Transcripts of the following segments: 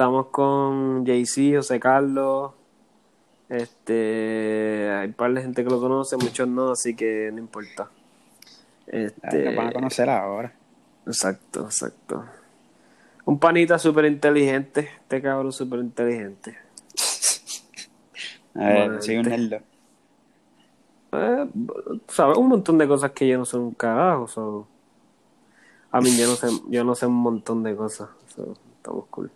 estamos con JC, José Carlos. Este, hay un par de gente que lo conoce, muchos no, así que no importa. Este, van a conocer ahora. Exacto, exacto. Un panita súper inteligente, este cabrón súper inteligente. a ver, sigue un nerdo. Eh, ¿Sabes? Un montón de cosas que yo no sé un carajo. A mí yo no sé, yo no sé un montón de cosas. estamos cool.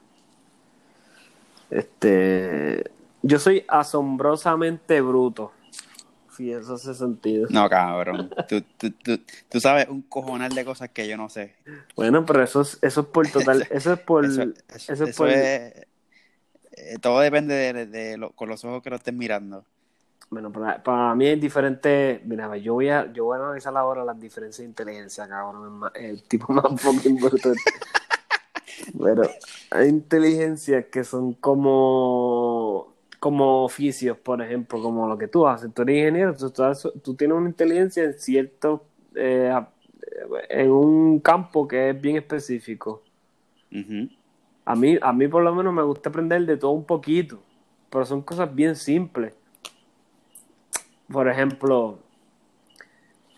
Este, yo soy asombrosamente bruto. Si eso hace sentido. No, cabrón. Tú, tú, tú, tú, sabes un cojonal de cosas que yo no sé. Bueno, pero eso es, eso es por total. Eso es por. eso, es por. Eh, todo depende de, de, con los ojos que lo estés mirando. Bueno, para, para, mí es diferente. Mira, yo voy a, yo voy a analizar ahora las diferencias de inteligencia, cabrón. El tipo más fucking bruto. Pero hay inteligencias que son como como oficios, por ejemplo, como lo que tú haces. Tú eres ingeniero, tú, tienes una inteligencia en cierto, eh, en un campo que es bien específico. a, mí, a mí por lo menos me gusta aprender de todo un poquito, pero son cosas bien simples. Por ejemplo,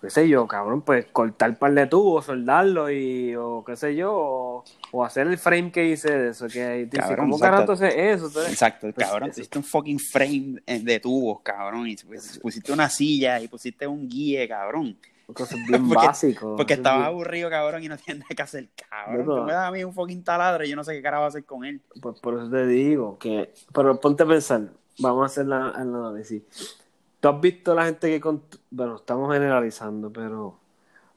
qué sé yo, cabrón, pues cortar par de tubos, soldarlo y, o qué sé yo, o, hacer el frame que hice de eso, que dice, ¿cómo carajo haces eso? exacto, pues, cabrón, hiciste un fucking frame de tubos, cabrón, y pues, pusiste una silla y pusiste un guía, cabrón. Cosas bien básicas. Porque estaba aburrido, cabrón, y no tiene nada que hacer, cabrón. me da a mí un fucking taladro y yo no sé qué carajo hacer con él. Pues por eso te digo que, pero ponte a pensar, vamos a hacer la, el análisis ¿Tú has visto la gente que... Bueno, estamos generalizando, pero...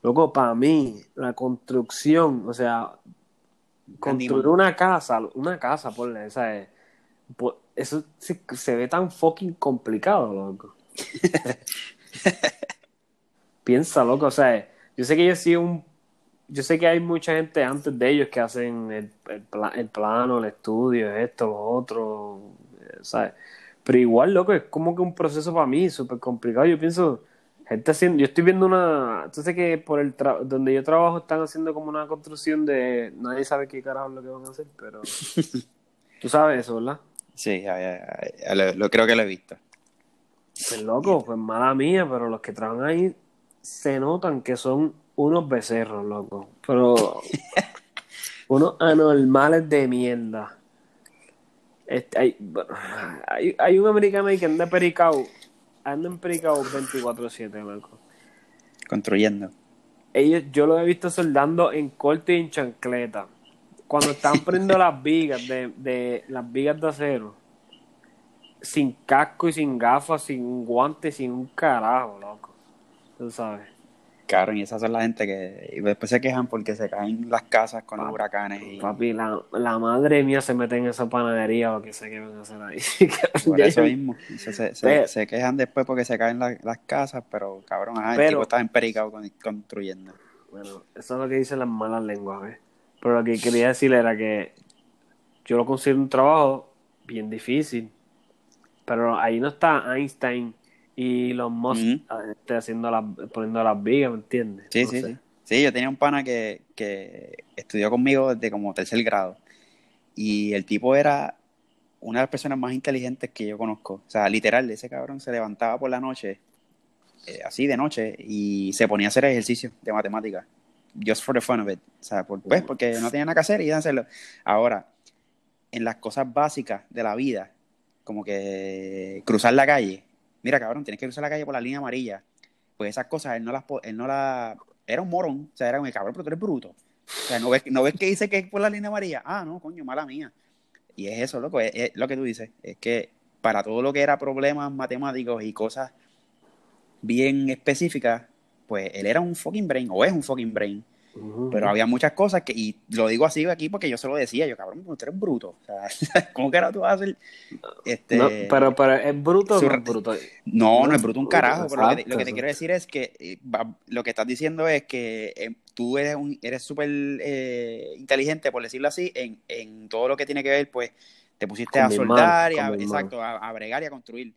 Loco, para mí, la construcción, o sea, construir una casa, una casa, por esa es, eso se, ve tan fucking complicado, loco. Piensa, loco, o sea, yo sé que yo sí un yo sé que hay mucha gente antes de ellos que hacen el, el, el plano, el estudio, esto, lo otro, ¿sabes? Pero igual, loco, es como que un proceso para mí súper complicado. Yo pienso, gente haciendo, yo estoy viendo una, entonces que por el donde yo trabajo están haciendo como una construcción de, nadie sabe qué carajo es lo que van a hacer, pero tú sabes eso, ¿verdad? Sí, lo, creo que lo he visto. Pues loco, pues mala mía, pero los que trabajan ahí se notan que son unos becerros, loco. Pero unos anormales de mierda. Este, hay, hay, hay, un americano ahí que anda pericado, anda en pericado 24-7, loco. Construyendo. Ellos, yo lo he visto soldando en corte y en chancleta. Cuando están poniendo las vigas de, de las vigas de acero, sin casco y sin gafas, sin guantes, sin un carajo, loco. Tú sabes. Claro, y esas son la gente que y después se quejan porque se caen las casas con los huracanes. Y... Papi, la, la, madre mía se mete en esa panadería o que sé qué van a hacer ahí. Por eso mismo. Se, se, quejan después porque se caen las casas, pero cabrón, ajá, el tipo está empericado construyendo. Bueno, eso es lo que dicen las malas lenguas, ¿ves? Pero lo que quería decir era que yo lo considero un trabajo bien difícil. Pero ahí no está Einstein y los Musk haciendo las, poniendo las vigas, ¿me entiendes? Sí, sí, sí. yo tenía un pana que, que estudió conmigo desde como tercer grado y el tipo era una de las personas más inteligentes que yo conozco. O sea, literal, ese cabrón se levantaba por la noche, eh, así de noche, y se ponía a hacer ejercicio de matemáticas. Just for the fun of it. O sea, por, pues, porque no tenía nada que hacer y iban a hacerlo. Ahora, en las cosas básicas de la vida, como que cruzar la calle, mira, cabrón, tienes que cruzar la calle por la línea amarilla. Pues esas cosas, él no las, él no las, era un morón, o sea, era un cabrón, pero tú eres bruto. O sea, ¿no ves, ¿no ves que dice que es por la línea amarilla? Ah, no, coño, mala mía. Y es eso, loco, es, lo que tú dices, es que para todo lo que era problemas matemáticos y cosas bien específicas, pues él era un fucking brain, o es un fucking brain. Pero había muchas cosas que, y lo digo así aquí porque yo se lo decía, yo cabrón, tú eres bruto. O sea, ¿cómo que era tú vas a hacer? Este, no, pero, pero es bruto o no es bruto. No, no es bruto un carajo, pero lo que, te quiero decir es que eh, lo que estás diciendo es que eh, tú eres un, eres súper eh, inteligente, por decirlo así, en, en todo lo que tiene que ver, pues te pusiste a soldar, y a, exacto, a, bregar y a construir.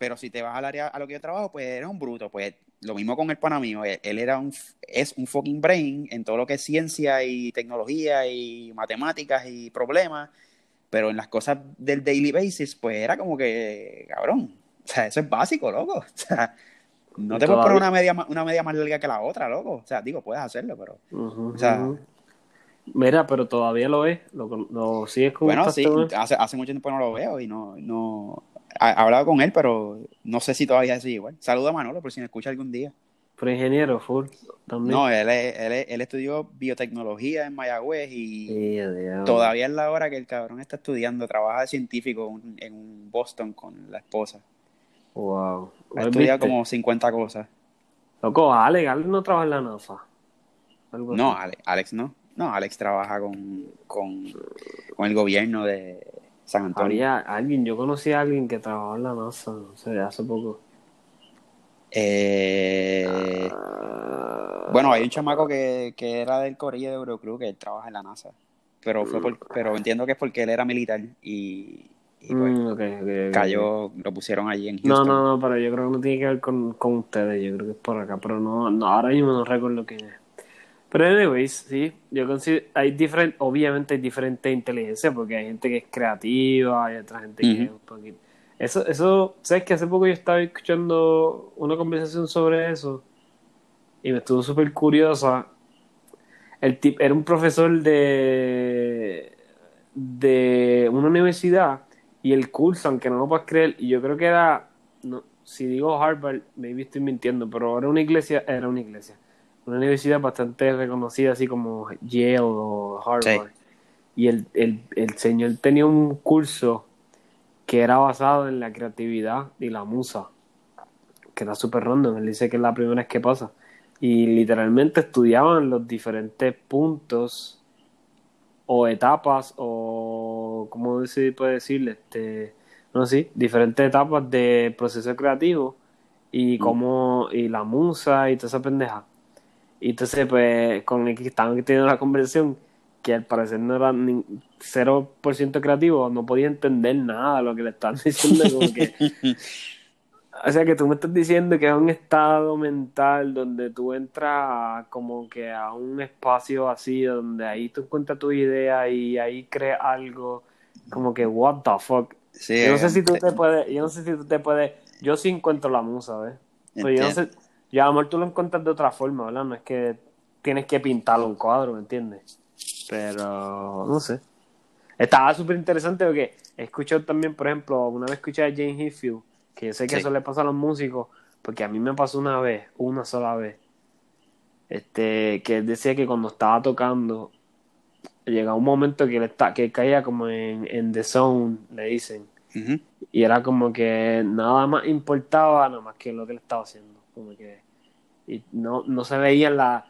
Pero si te vas al área a lo que yo trabajo, pues eres un bruto. Pues lo mismo con el pana mío. Él, era un, es un fucking brain en todo lo que es ciencia y tecnología y matemáticas y problemas. pero en las cosas del daily basis, pues era como que, cabrón, o sea, eso es básico, loco. O sea, no te puedes poner una media, una media más larga que la otra, loco. O sea, digo, puedes hacerlo, pero. o sea, Mira, pero todavía lo ves, lo, lo sigues con Bueno, sí, hace, hace mucho tiempo no lo veo y no, no, he hablado con él, pero no sé si todavía es igual. Saluda a Manolo por si me escucha algún día. Pero ingeniero, full, también. No, él, él, él, estudió biotecnología en Mayagüez y todavía es la hora que el cabrón está estudiando, trabaja de científico en Boston con la esposa. Wow. Ha estudiado como 50 cosas. Loco, Alex, Alex no trabaja en la NASA. no, Alex, Alex no. No, Alex trabaja con, con, con el gobierno de San Antonio. Había alguien, yo conocí a alguien que trabajaba en la NASA, no sé, hace poco. Eh, ah. bueno, hay un chamaco que, que era del Corilla de Euroclub que trabaja en la NASA. Pero fue por, pero entiendo que es porque él era militar y, y pues, mm, cayó, lo pusieron allí en Houston. No, no, no, pero yo creo que no tiene que ver con, con ustedes, yo creo que es por acá, pero no, no ahora mismo no recuerdo quién es. Pero anyways, sí, yo considero, hay diferente, obviamente hay diferente inteligencia, porque hay gente que es creativa, hay otra gente que es un poquito... Eso, eso, ¿sabes que Hace poco yo estaba escuchando una conversación sobre eso y me estuvo súper curiosa. El tip, era un profesor de, de una universidad y el curso, aunque no lo puedas creer, y yo creo que era, no, si digo Harvard, maybe estoy mintiendo, pero era una iglesia, era una iglesia una universidad bastante reconocida, así como Yale o Harvard. Y el, el, el señor tenía un curso que era basado en la creatividad y la musa, que era súper random. Él dice que es la primera vez que pasa. Y literalmente estudiaban los diferentes puntos o etapas o, ¿cómo se puede decirle? Este, no sé, diferentes etapas del proceso creativo y mm. cómo, y la musa y toda esa pendeja. Y entonces, pues, con el que estaban teniendo la conversación, que al parecer no era ni 0% creativo, no podía entender nada de lo que le estaban diciendo. Como que, o sea, que tú me estás diciendo que es un estado mental donde tú entras como que a un espacio así, donde ahí tú encuentras tu idea y ahí creas algo, como que, what the fuck. yo no sé si tú te puedes, yo no sé si tú te puedes, yo sí encuentro la musa, ¿ves? Pues yo no sé ya, amor, tú lo encuentras de otra forma, ¿verdad? No es que tienes que pintarlo un cuadro, ¿me entiendes? Pero, no sé. Estaba súper interesante porque he escuchado también, por ejemplo, una vez escuché a James Hetfield, que yo sé que eso le pasa a los músicos, porque a mí me pasó una vez, una sola vez, este, que él decía que cuando estaba tocando, llegaba un momento que él está, que caía como en, en the zone, le dicen, y era como que nada más importaba, nada más que lo que él estaba haciendo como que y no, no se veían las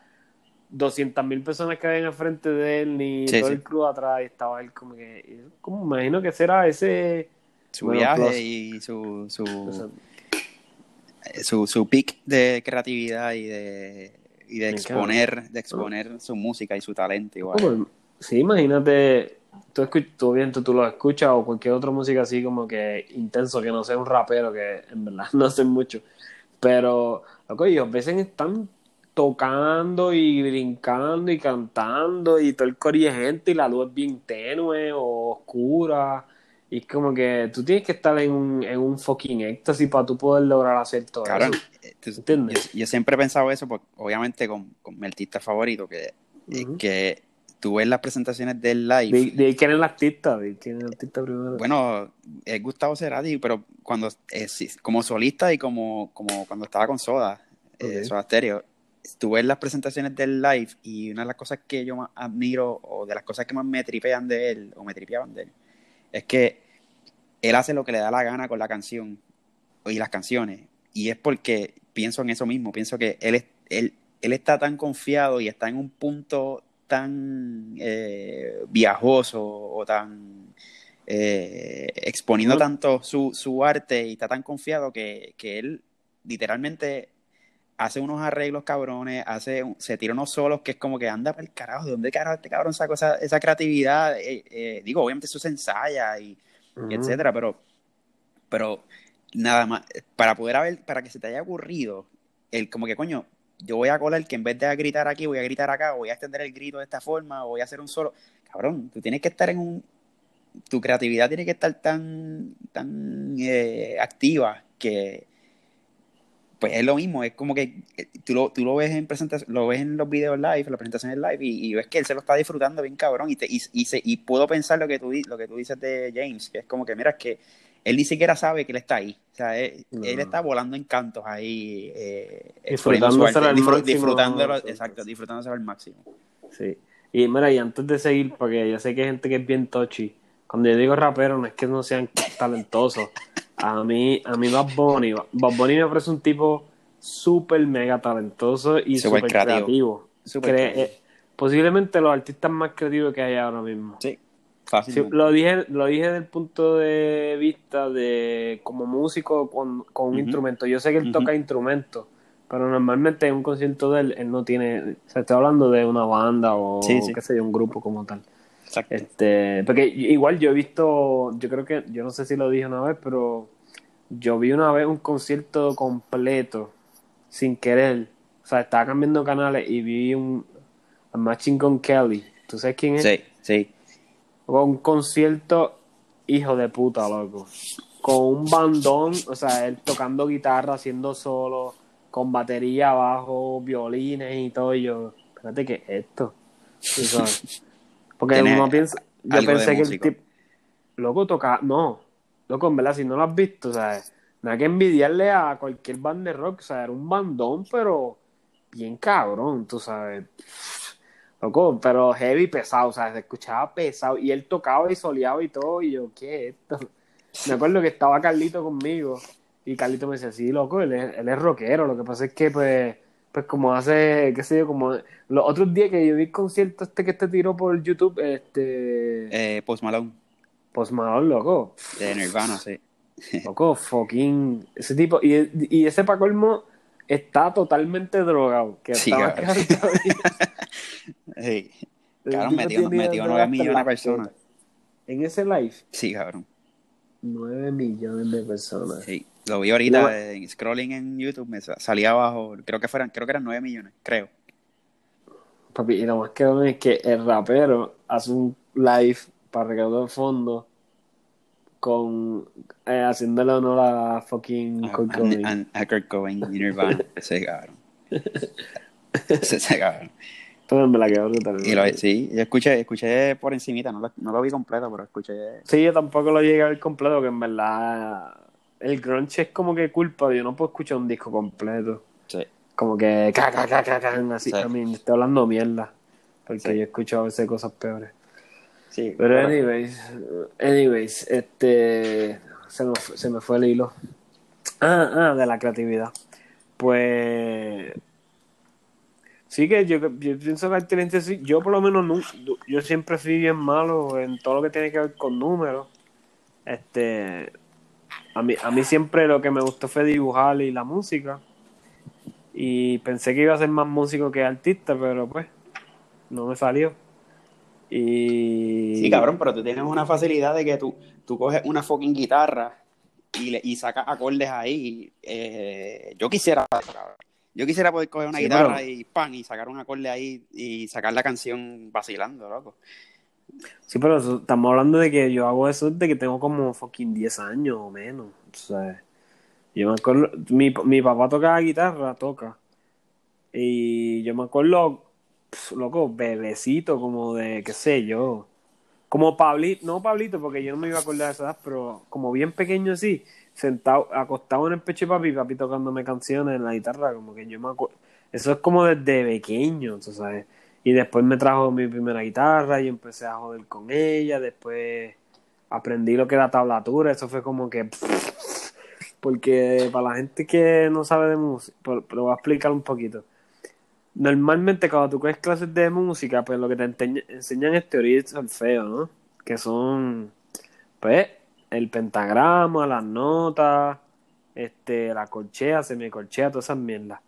200 mil personas que habían al frente de él ni todo el club atrás estaba él como que como imagino que será ese su viaje y su su, su su pick de creatividad y de y de exponer de exponer su música y su talento igual. Sí imagínate tú, tú, bien, tú, lo escuchas o cualquier otra música así como que intenso que no sea un rapero que en verdad no hacen mucho pero, loco, ellos a veces están tocando y brincando y cantando y todo el cori gente y la luz es bien tenue o oscura. Y es como que tú tienes que estar en un, en un fucking éxtasis para tú poder lograr hacer todo eso. Eh, ¿Entiendes? Yo, siempre he pensado eso, porque obviamente con, con mi artista favorito, que, eh, que tú ves las presentaciones del live. ¿De, quién es el artista? ¿De quién es el artista primero? Bueno, es Gustavo Cerati, pero cuando como solista y como, como cuando estaba con Soda, eh, Soda Stereo, tú ves las presentaciones del live y una de las cosas que yo más admiro o de las cosas que más me tripean de él o me tripeaban de él es que él hace lo que le da la gana con la canción y las canciones y es porque pienso en eso mismo, pienso que él, él, él está tan confiado y está en un punto tan eh, viajoso o tan eh, exponiendo tanto su, su, arte y está tan confiado que, que, él literalmente hace unos arreglos cabrones, hace, se tira unos solos que es como que anda para el carajo, ¿de dónde carajo este cabrón sacó esa, esa creatividad? Eh, digo, obviamente eso se ensaya y, etcétera, pero, pero nada más, para poder haber, para que se te haya ocurrido, el como que coño, yo voy a colar que en vez de gritar aquí, voy a gritar acá, voy a extender el grito de esta forma, voy a hacer un solo. Cabrón, tú tienes que estar en un tu creatividad tiene que estar tan, tan eh, activa que pues es lo mismo, es como que eh, tú lo, tú lo ves en presentación, lo ves en los videos live, las presentaciones live, y, ves que él se lo está disfrutando bien cabrón, y, te, y, y, y puedo pensar lo que, tú, lo que tú dices de James, que es como que, mira, es que él ni siquiera sabe que él está ahí, o sea, él, está volando en cantos ahí, eh, disfrutándose al máximo. Disfrutándolo, exacto, disfrutándose al máximo. Sí, y mira, y antes de seguir, porque yo sé que hay gente que es bien tochi, cuando yo digo rapero no es que no sean talentosos, a mí, a mí Bad Bunny, Bad Bunny me parece un tipo súper mega talentoso y súper creativo. Eh, posiblemente los artistas más creativos que hay ahora mismo. Sí, fácil. lo dije, lo dije desde el punto de vista de como músico con, un instrumento. Yo sé que él toca instrumentos, pero normalmente en un concierto de él, él no tiene, se está hablando de una banda o qué sé yo, un grupo como tal. Este, porque igual yo he visto, yo creo que, yo no sé si lo dije una vez, pero yo vi una vez un concierto completo, sin querer. O sea, estaba cambiando canales y vi un Matching con Kelly. ¿Tú sabes quién es? Sí, sí. Un concierto, hijo de puta, loco. Con un bandón, o sea, él tocando guitarra, haciendo solo, con batería abajo, violines y todo. Y yo, espérate, ¿qué es esto? Porque uno piensa, yo pensé que el tipo, loco, toca, no, loco, en verdad, si no lo has visto, o sea, nada que envidiarle a cualquier band de rock, o sea, era un bandón, pero bien cabrón, tú sabes. Loco, pero heavy pesado, o sea, se escuchaba pesado, y él tocaba y soleaba y todo, y yo, ¿qué es esto? Me acuerdo que estaba Carlito conmigo, y Carlito me decía, sí, loco, él es, él es rockero, lo que pasa es que, pues, pues como hace, qué sé yo, como los otros días que yo vi el concierto este que te tiró por YouTube, este... Eh, Post Malone. Post Malone, loco. De Nirvana, sí. Loco, fucking... Ese tipo, y, y ese pa' colmo está totalmente drogado. Que sí, estaba sí. Cabrón, metió, metió 9 millones de personas. ¿En ese live? Sí, cabrón. 9 millones de personas. Sí. Lo vi ahorita en scrolling en YouTube, me salía abajo, creo que fueran, creo que eran 9 millones, creo. Papi, y lo más que es que el rapero hace un live para recaudar fondos con eh, haciéndole honor a fucking a, Kurt Cobain. A, a, Kurt Cobain y Nirvana. se cabrón. se, se cabrón. Todo me la quedó brutal. Y lo, sí, yo escuché, escuché por encimita, no lo, no lo vi completo, pero escuché. Sí, yo tampoco lo llegué a ver completo, que en verdad el grunge es como que culpa, yo no puedo escuchar un disco completo. Sí. Como que caca, así. A mí estoy hablando mierda. Porque yo he escuchado a veces cosas peores. Sí. Pero, anyways, anyways, este. Se me, se me fue el hilo. Ah, ah, de la creatividad. Pues. Sí que yo, yo pienso que la inteligencia sí. Yo por lo menos no, yo siempre fui bien malo en todo lo que tiene que ver con números. Este, a mí, a mí siempre lo que me gustó fue dibujar y la música. Y pensé que iba a ser más músico que artista, pero pues no me salió. Y... Sí, cabrón, pero tú tienes una facilidad de que tú, tú coges una fucking guitarra y, le, y sacas acordes ahí. Eh, yo quisiera, yo quisiera poder coger una guitarra y pan y sacar un acorde ahí y sacar la canción vacilando, loco. Sí, pero estamos hablando de que yo hago eso desde que tengo como fucking 10 años o menos. O sea, yo me acuerdo, mi, mi papá tocaba guitarra, toca. Y yo me acuerdo, loco, bebecito, como de, qué sé yo. Como Pablito, no Pablito, porque yo no me iba a acordar de esa edad, pero como bien pequeño así, sentado, acostado en el pecho de papi, papi tocándome canciones en la guitarra, como que yo me acuerdo. Eso es como desde pequeño, tú sabes. Y después me trajo mi primera guitarra y empecé a joder con ella. Después aprendí lo que era tablatura. Eso fue como que. Porque para la gente que no sabe de música, pero voy a explicar un poquito. Normalmente cuando tú coges clases de música, pues lo que te enseñan es teoría de feo ¿no? Que son, pues, el pentagrama, las notas, este, la corchea, semicorchea, todas esas mierdas.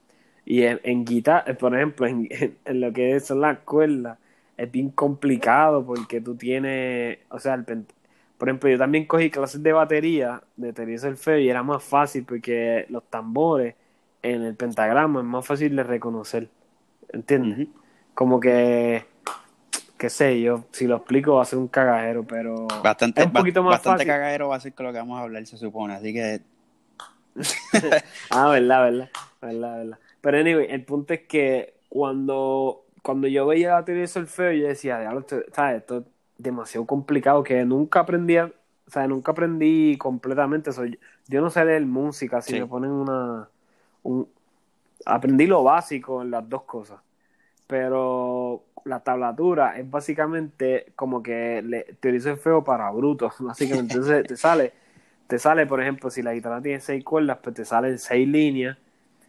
Y en, guitarra, eh, por ejemplo, en, lo que son las cuerdas, es bien complicado porque tú tienes, o sea, el por ejemplo, yo también cogí clases de batería, de teoría feo y era más fácil porque los tambores en el pentagrama es más fácil de reconocer, ¿entiendes? Como que, qué sé yo, si lo explico va a ser un cagadero, pero Bastante, es un poquito ba- más bastante fácil. cagadero va a ser con lo que vamos a hablar, se supone. Así que Ah, verdad, verdad, verdad, verdad. Pero anyway, el punto es que cuando, cuando yo veía la teoría del solfeo, yo decía, diablo, ¿sabes? Esto es demasiado complicado, que nunca aprendí, o sea, nunca aprendí completamente eso. Yo, yo no sé leer música, si Sí. me ponen una... Un, aprendí lo básico en las dos cosas, pero la tablatura es básicamente como que le, teoría del solfeo para brutos, básicamente. Entonces te sale te sale, por ejemplo, si la guitarra tiene seis cuerdas, pues te salen seis líneas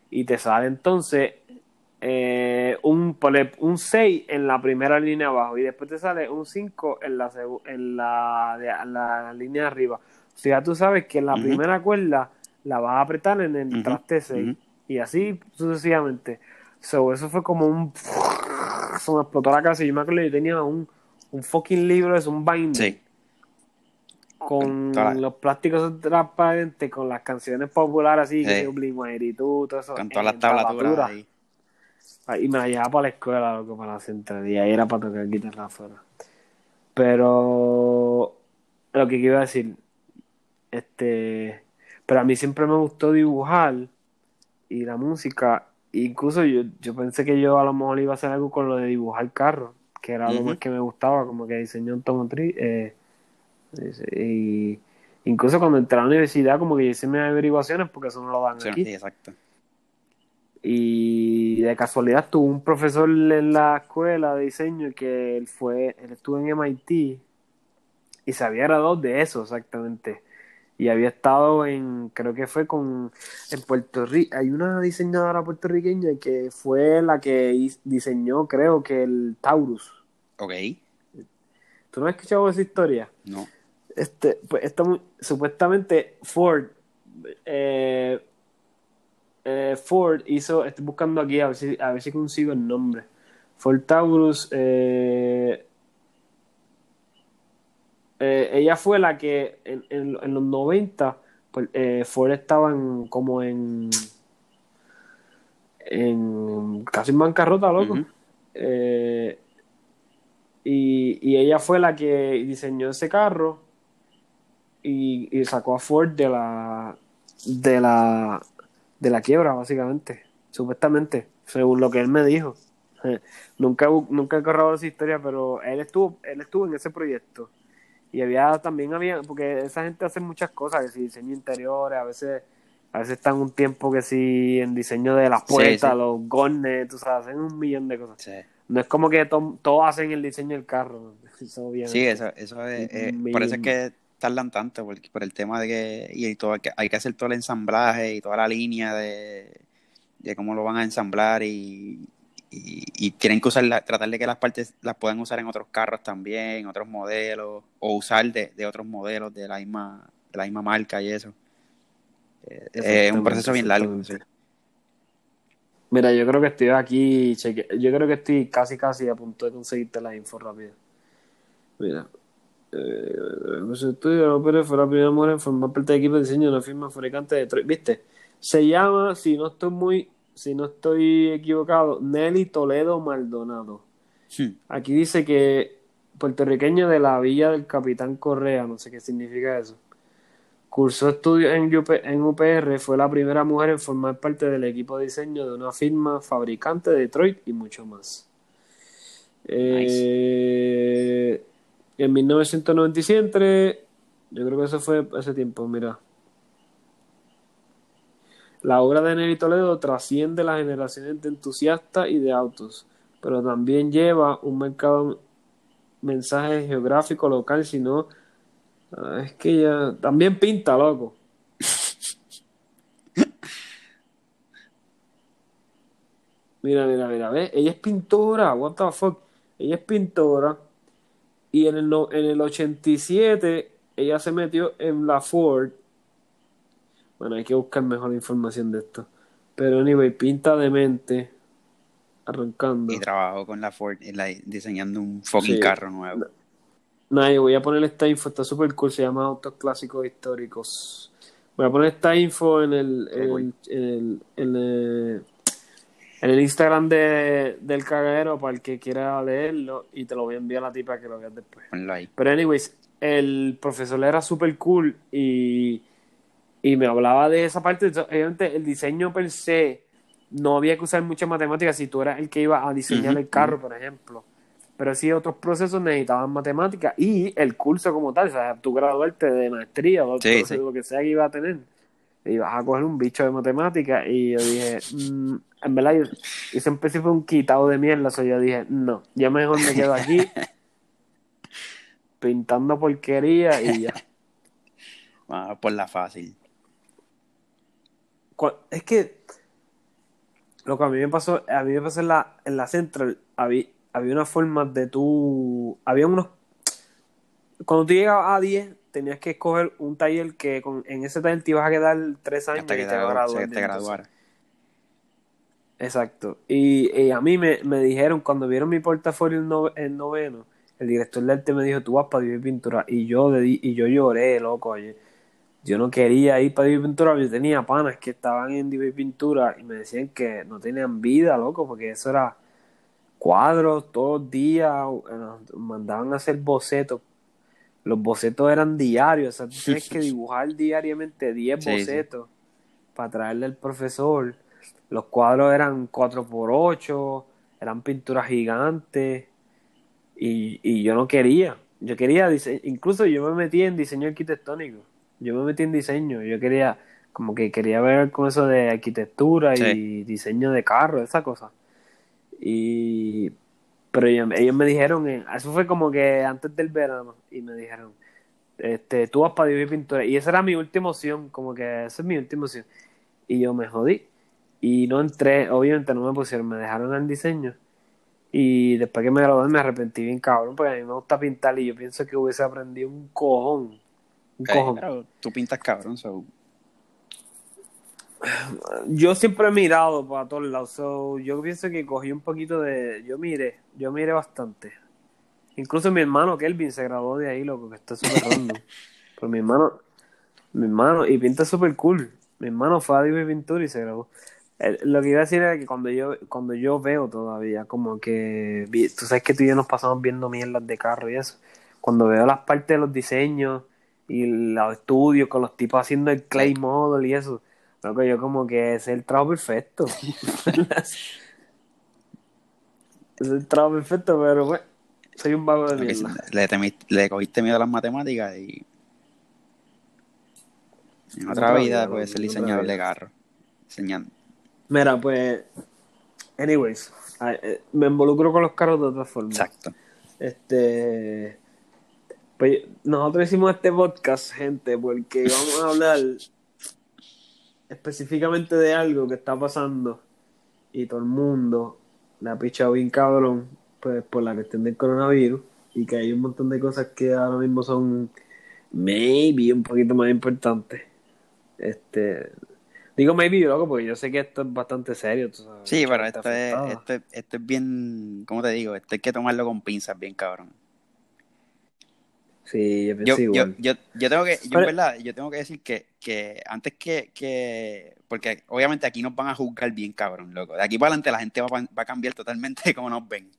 y te sale entonces eh, un, un 6 en la primera línea abajo y después te sale un 5 en la, en la, en la línea de arriba. O sea, ya tú sabes que la primera cuerda la vas a apretar en el Ujú, traste 6 ujú. Y así sucesivamente. So, eso fue como un... Se me explotó la casa y yo me acuerdo que yo tenía un, un fucking libro, es un binder sí. con la- los plásticos transparentes, con las canciones populares así, que Sí. se Blink todo eso. Con todas las en tablaturas tablatura. ahí. Y me la llevaba para la escuela, loco, para la central. Y ahí era para tocar guitarra afuera. Pero lo que iba a decir, este, pero a mí siempre me gustó dibujar y la música. Incluso yo, yo pensé que yo a lo mejor iba a hacer algo con lo de dibujar carros, que era lo más que me gustaba, como que diseño automotriz. Eh, y incluso cuando entré a la universidad, como que hice mis averiguaciones porque eso no lo dan Sí, aquí. sí, exacto. Y de casualidad tuvo un profesor en la escuela de diseño que él fue, él estuvo en MIT y se había graduado de eso exactamente. Y había estado en, creo que fue con, en Puerto Rico, hay una diseñadora puertorriqueña que fue la que diseñó, creo que el Taurus. Ok. ¿Tú no has escuchado esa historia? No. Este, pues esta supuestamente Ford, eh, eh, Ford hizo, estoy buscando aquí a ver si, a ver si consigo el nombre. Ford Taurus, eh, eh, ella fue la que en, en- en los 90, pues, eh, Ford estaba en- como en, en casi en bancarrota, loco. Eh, y, y ella fue la que diseñó ese carro y, y sacó a Ford de la de la de la quiebra básicamente supuestamente según lo que él me dijo. Eh, nunca nunca he corroborado esa historia pero él estuvo él estuvo en ese proyecto y había también había porque esa gente hace muchas cosas que si diseño interiores a veces a veces están un tiempo que si en diseño de las puertas sí. los gornes tú sabes hacen un millón de cosas Sí, no es como que to- todos hacen el diseño del carro. Eso. Sí, eso, eso es, eh, por eso es que tardan tanto, porque, por el tema de que, y todo, que hay que hacer todo el ensamblaje y toda la línea de, de cómo lo van a ensamblar y, y, y tienen que usar, la- tratar de que las partes las puedan usar en otros carros también, otros modelos, o usar de, de otros modelos de la misma, de la misma marca y eso. Eh, Es un proceso bien largo. sí. Mira, yo creo que estoy aquí, cheque- yo creo que estoy casi casi a punto de conseguirte la info rápida. Mira, eh, pues estudio López fue la primera mujer en formar parte del equipo de diseño de una firma fabricante de Detroit. ¿Viste? Se llama, si no estoy muy, si no estoy equivocado, Nelly Toledo Maldonado. Hmm. Aquí dice que puertorriqueño de la Villa del Capitán Correa, no sé qué significa eso. Cursó estudios en, UP en UPR, fue la primera mujer en formar parte del equipo de diseño de una firma fabricante de Detroit y mucho más. Eh, en 1997, yo creo que eso fue ese tiempo, mira. La obra de Nelly Toledo trasciende las generaciones de entusiastas y de autos, pero también lleva un mercado mensaje geográfico local, sino ah, es que ella también pinta, loco. Mira, mira, mira, ¿ves? Ella es pintora, what the fuck. Ella es pintora y en el, en el 87 ella se metió en la Ford. Bueno, hay que buscar mejor información de esto. Pero anyway, pinta de mente. Arrancando. Y trabajó con la Ford la- diseñando un fucking Sí. carro nuevo. Nada, yo voy a poner esta info, está súper cool, se llama Autos Clásicos Históricos. Voy a poner esta info en el, en el, cool. en el, en el, en el Instagram de, del cagadero para el que quiera leerlo y te lo voy a enviar a la tipa que lo veas después. Pero anyways, el profesor era súper cool y, y me hablaba de esa parte. Obviamente el diseño per se no había que usar mucha matemáticas si tú eras el que iba a diseñar el carro, por ejemplo. Pero sí otros procesos necesitaban matemáticas y el curso como tal, o sea, tú graduarte de maestría o Sí, lo, sí. lo que sea que iba a tener, ibas a coger un bicho de matemáticas y yo dije, mm, en verdad, yo, yo siempre fue un quitado de mierda, so yo dije, no, yo mejor me quedo aquí pintando porquería y ya. Vamos por la fácil. Es que lo que a mí me pasó, a mí me pasó en la, en la Central, había, había una forma de tú, había unos, cuando tú llegabas a 10, tenías que escoger un taller que con, en ese taller te ibas a quedar tres años Hasta que te graduara. Exacto. Y, y a mí me, me dijeron, cuando vieron mi portafolio en, en noveno, el director de arte me dijo, tú vas para vivir pintura. Y yo, y yo lloré, loco. Oye. Yo no quería ir para vivir pintura, yo tenía panas que estaban en vivir pintura y me decían que no tenían vida, loco, porque eso era cuadros todos los días, eh, mandaban a hacer bocetos. Los bocetos eran diarios, o sea, tú tienes que dibujar diariamente 10 Sí, sí. bocetos para traerle al profesor. Los cuadros eran 4x8, eran pinturas gigantes y, y yo no quería. Yo quería incluso yo me metí en diseño arquitectónico. Yo me metí en diseño. Yo quería, como que quería ver con eso de arquitectura y diseño de carros, esa cosa. Y, pero ellos, ellos me dijeron, eso fue como que antes del verano, y me dijeron, este, tú vas para vivir pintura. Y esa era mi última opción, como que esa es mi última opción. Y yo me jodí. Y no entré, obviamente no me pusieron, me dejaron en diseño. Y después que me gradué me arrepentí bien cabrón, porque a mí me gusta pintar y yo pienso que hubiese aprendido un cojón. Un Ok, cojón. pero tú pintas cabrón, so. Yo siempre he mirado para todos lados, so, yo pienso que cogí un poquito de... Yo miré, yo miré bastante. Incluso mi hermano Kelvin se graduó de ahí, loco, que está súper random. Pero mi hermano, mi hermano, y pinta súper cool. Mi hermano fue a dibujar pintura y se graduó. Eh, Lo que iba a decir era que cuando yo, cuando yo veo todavía, como que, tú sabes que tú y yo nos pasamos viendo mierdas de carro y eso. Cuando veo las partes de los diseños y los estudios con los tipos haciendo el clay model y eso, loco, yo como que ese es el trabajo perfecto. Es el trabajo perfecto, pero bueno, soy un vago de mierda. le, le cogiste miedo a las matemáticas y. En otra, otra vida vida, puedes ser diseñador de carro. Enseñando. Mira, pues, anyways, eh, me involucro con los carros de otra forma. Exacto. Este, pues nosotros hicimos este podcast, gente, porque vamos a hablar específicamente de algo que está pasando y todo el mundo le ha pichado bien cabrón, pues por la cuestión del coronavirus y que hay un montón de cosas que ahora mismo son maybe un poquito más importantes. Este, digo maybe, loco, porque yo sé que esto es bastante serio. tú sabes, Sí, pero esto es, esto, es- esto es bien. ¿Cómo te digo? Esto hay que tomarlo con pinzas, bien cabrón. Sí, yo Yo, pienso yo, igual. yo, yo tengo que, yo Pero- en verdad, yo tengo que decir que, que antes que, que, porque obviamente aquí nos van a juzgar bien cabrón, loco. De aquí para adelante la gente va, va a cambiar totalmente como nos ven.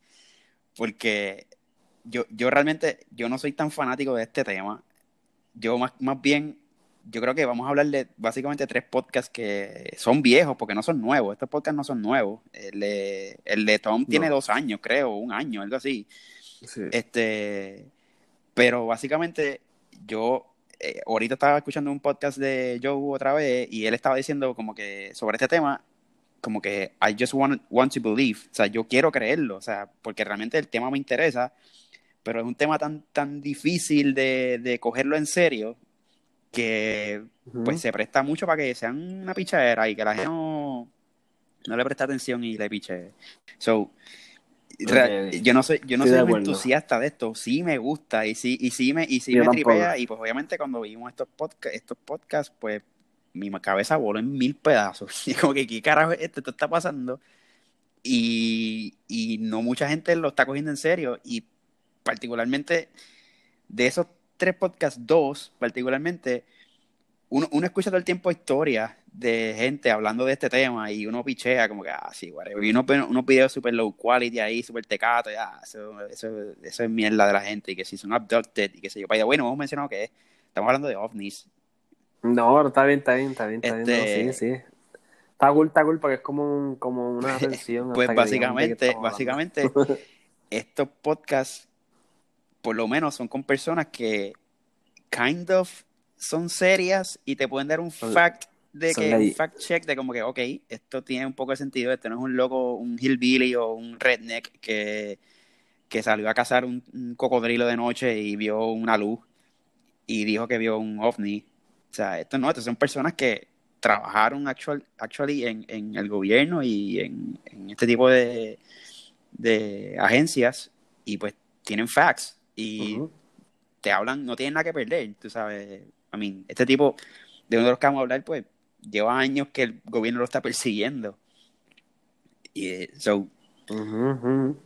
Porque yo, yo realmente, yo no soy tan fanático de este tema. Yo más, más bien, yo creo que vamos a hablar de básicamente tres podcasts que son viejos, porque no son nuevos. Estos podcasts no son nuevos. El de, el de Tom tiene dos años, creo, un año, algo así. Sí. Este, pero básicamente yo eh, ahorita estaba escuchando un podcast de Joe otra vez y él estaba diciendo como que sobre este tema, como que I just want, want to believe, o sea, yo quiero creerlo, o sea, porque realmente el tema me interesa, pero es un tema tan, tan difícil de, de cogerlo en serio que pues se presta mucho para que sean una pichadera y que la gente no, no le preste atención y le piche. So, yo no soy, yo no soy un entusiasta de esto, sí me gusta y sí, y sí me, y sí Yo me tampoco. tripea, y pues obviamente cuando vimos estos podcasts, estos podcasts, pues mi cabeza voló en mil pedazos. Y como que qué carajo es esto, esto está pasando. Y, y no mucha gente lo está cogiendo en serio. Y particularmente de esos tres podcasts, dos particularmente, uno, uno escucha todo el tiempo historias de gente hablando de este tema y uno pichea como que, ah, sí, whatever. Y uno, uno pide super low quality ahí, super tecato, ya, eso, eso, eso es mierda de la gente y que si son abducted y que se yo. Pero bueno, hemos mencionado que estamos hablando de ovnis. No, está bien, está bien, está bien, está bien. Este- No, sí, sí. Está cool, está cool, porque es como, un, como una atención. Pues básicamente, básicamente, estos podcasts, por lo menos, son con personas que kind of son serias y te pueden dar un fact de son que un fact check de como que, ok, esto tiene un poco de sentido, este no es un loco, un hillbilly o un redneck que, que salió a cazar un, un cocodrilo de noche y vio una luz y dijo que vio un ovni. O sea, esto no, estos son personas que trabajaron actual, actually en, en el gobierno y en, en este tipo de, de agencias y pues tienen facts y te hablan, no tienen nada que perder, tú sabes. I mean, este tipo, de uno de los que vamos a hablar, pues lleva años que el gobierno lo está persiguiendo. Y eh, so, ujú.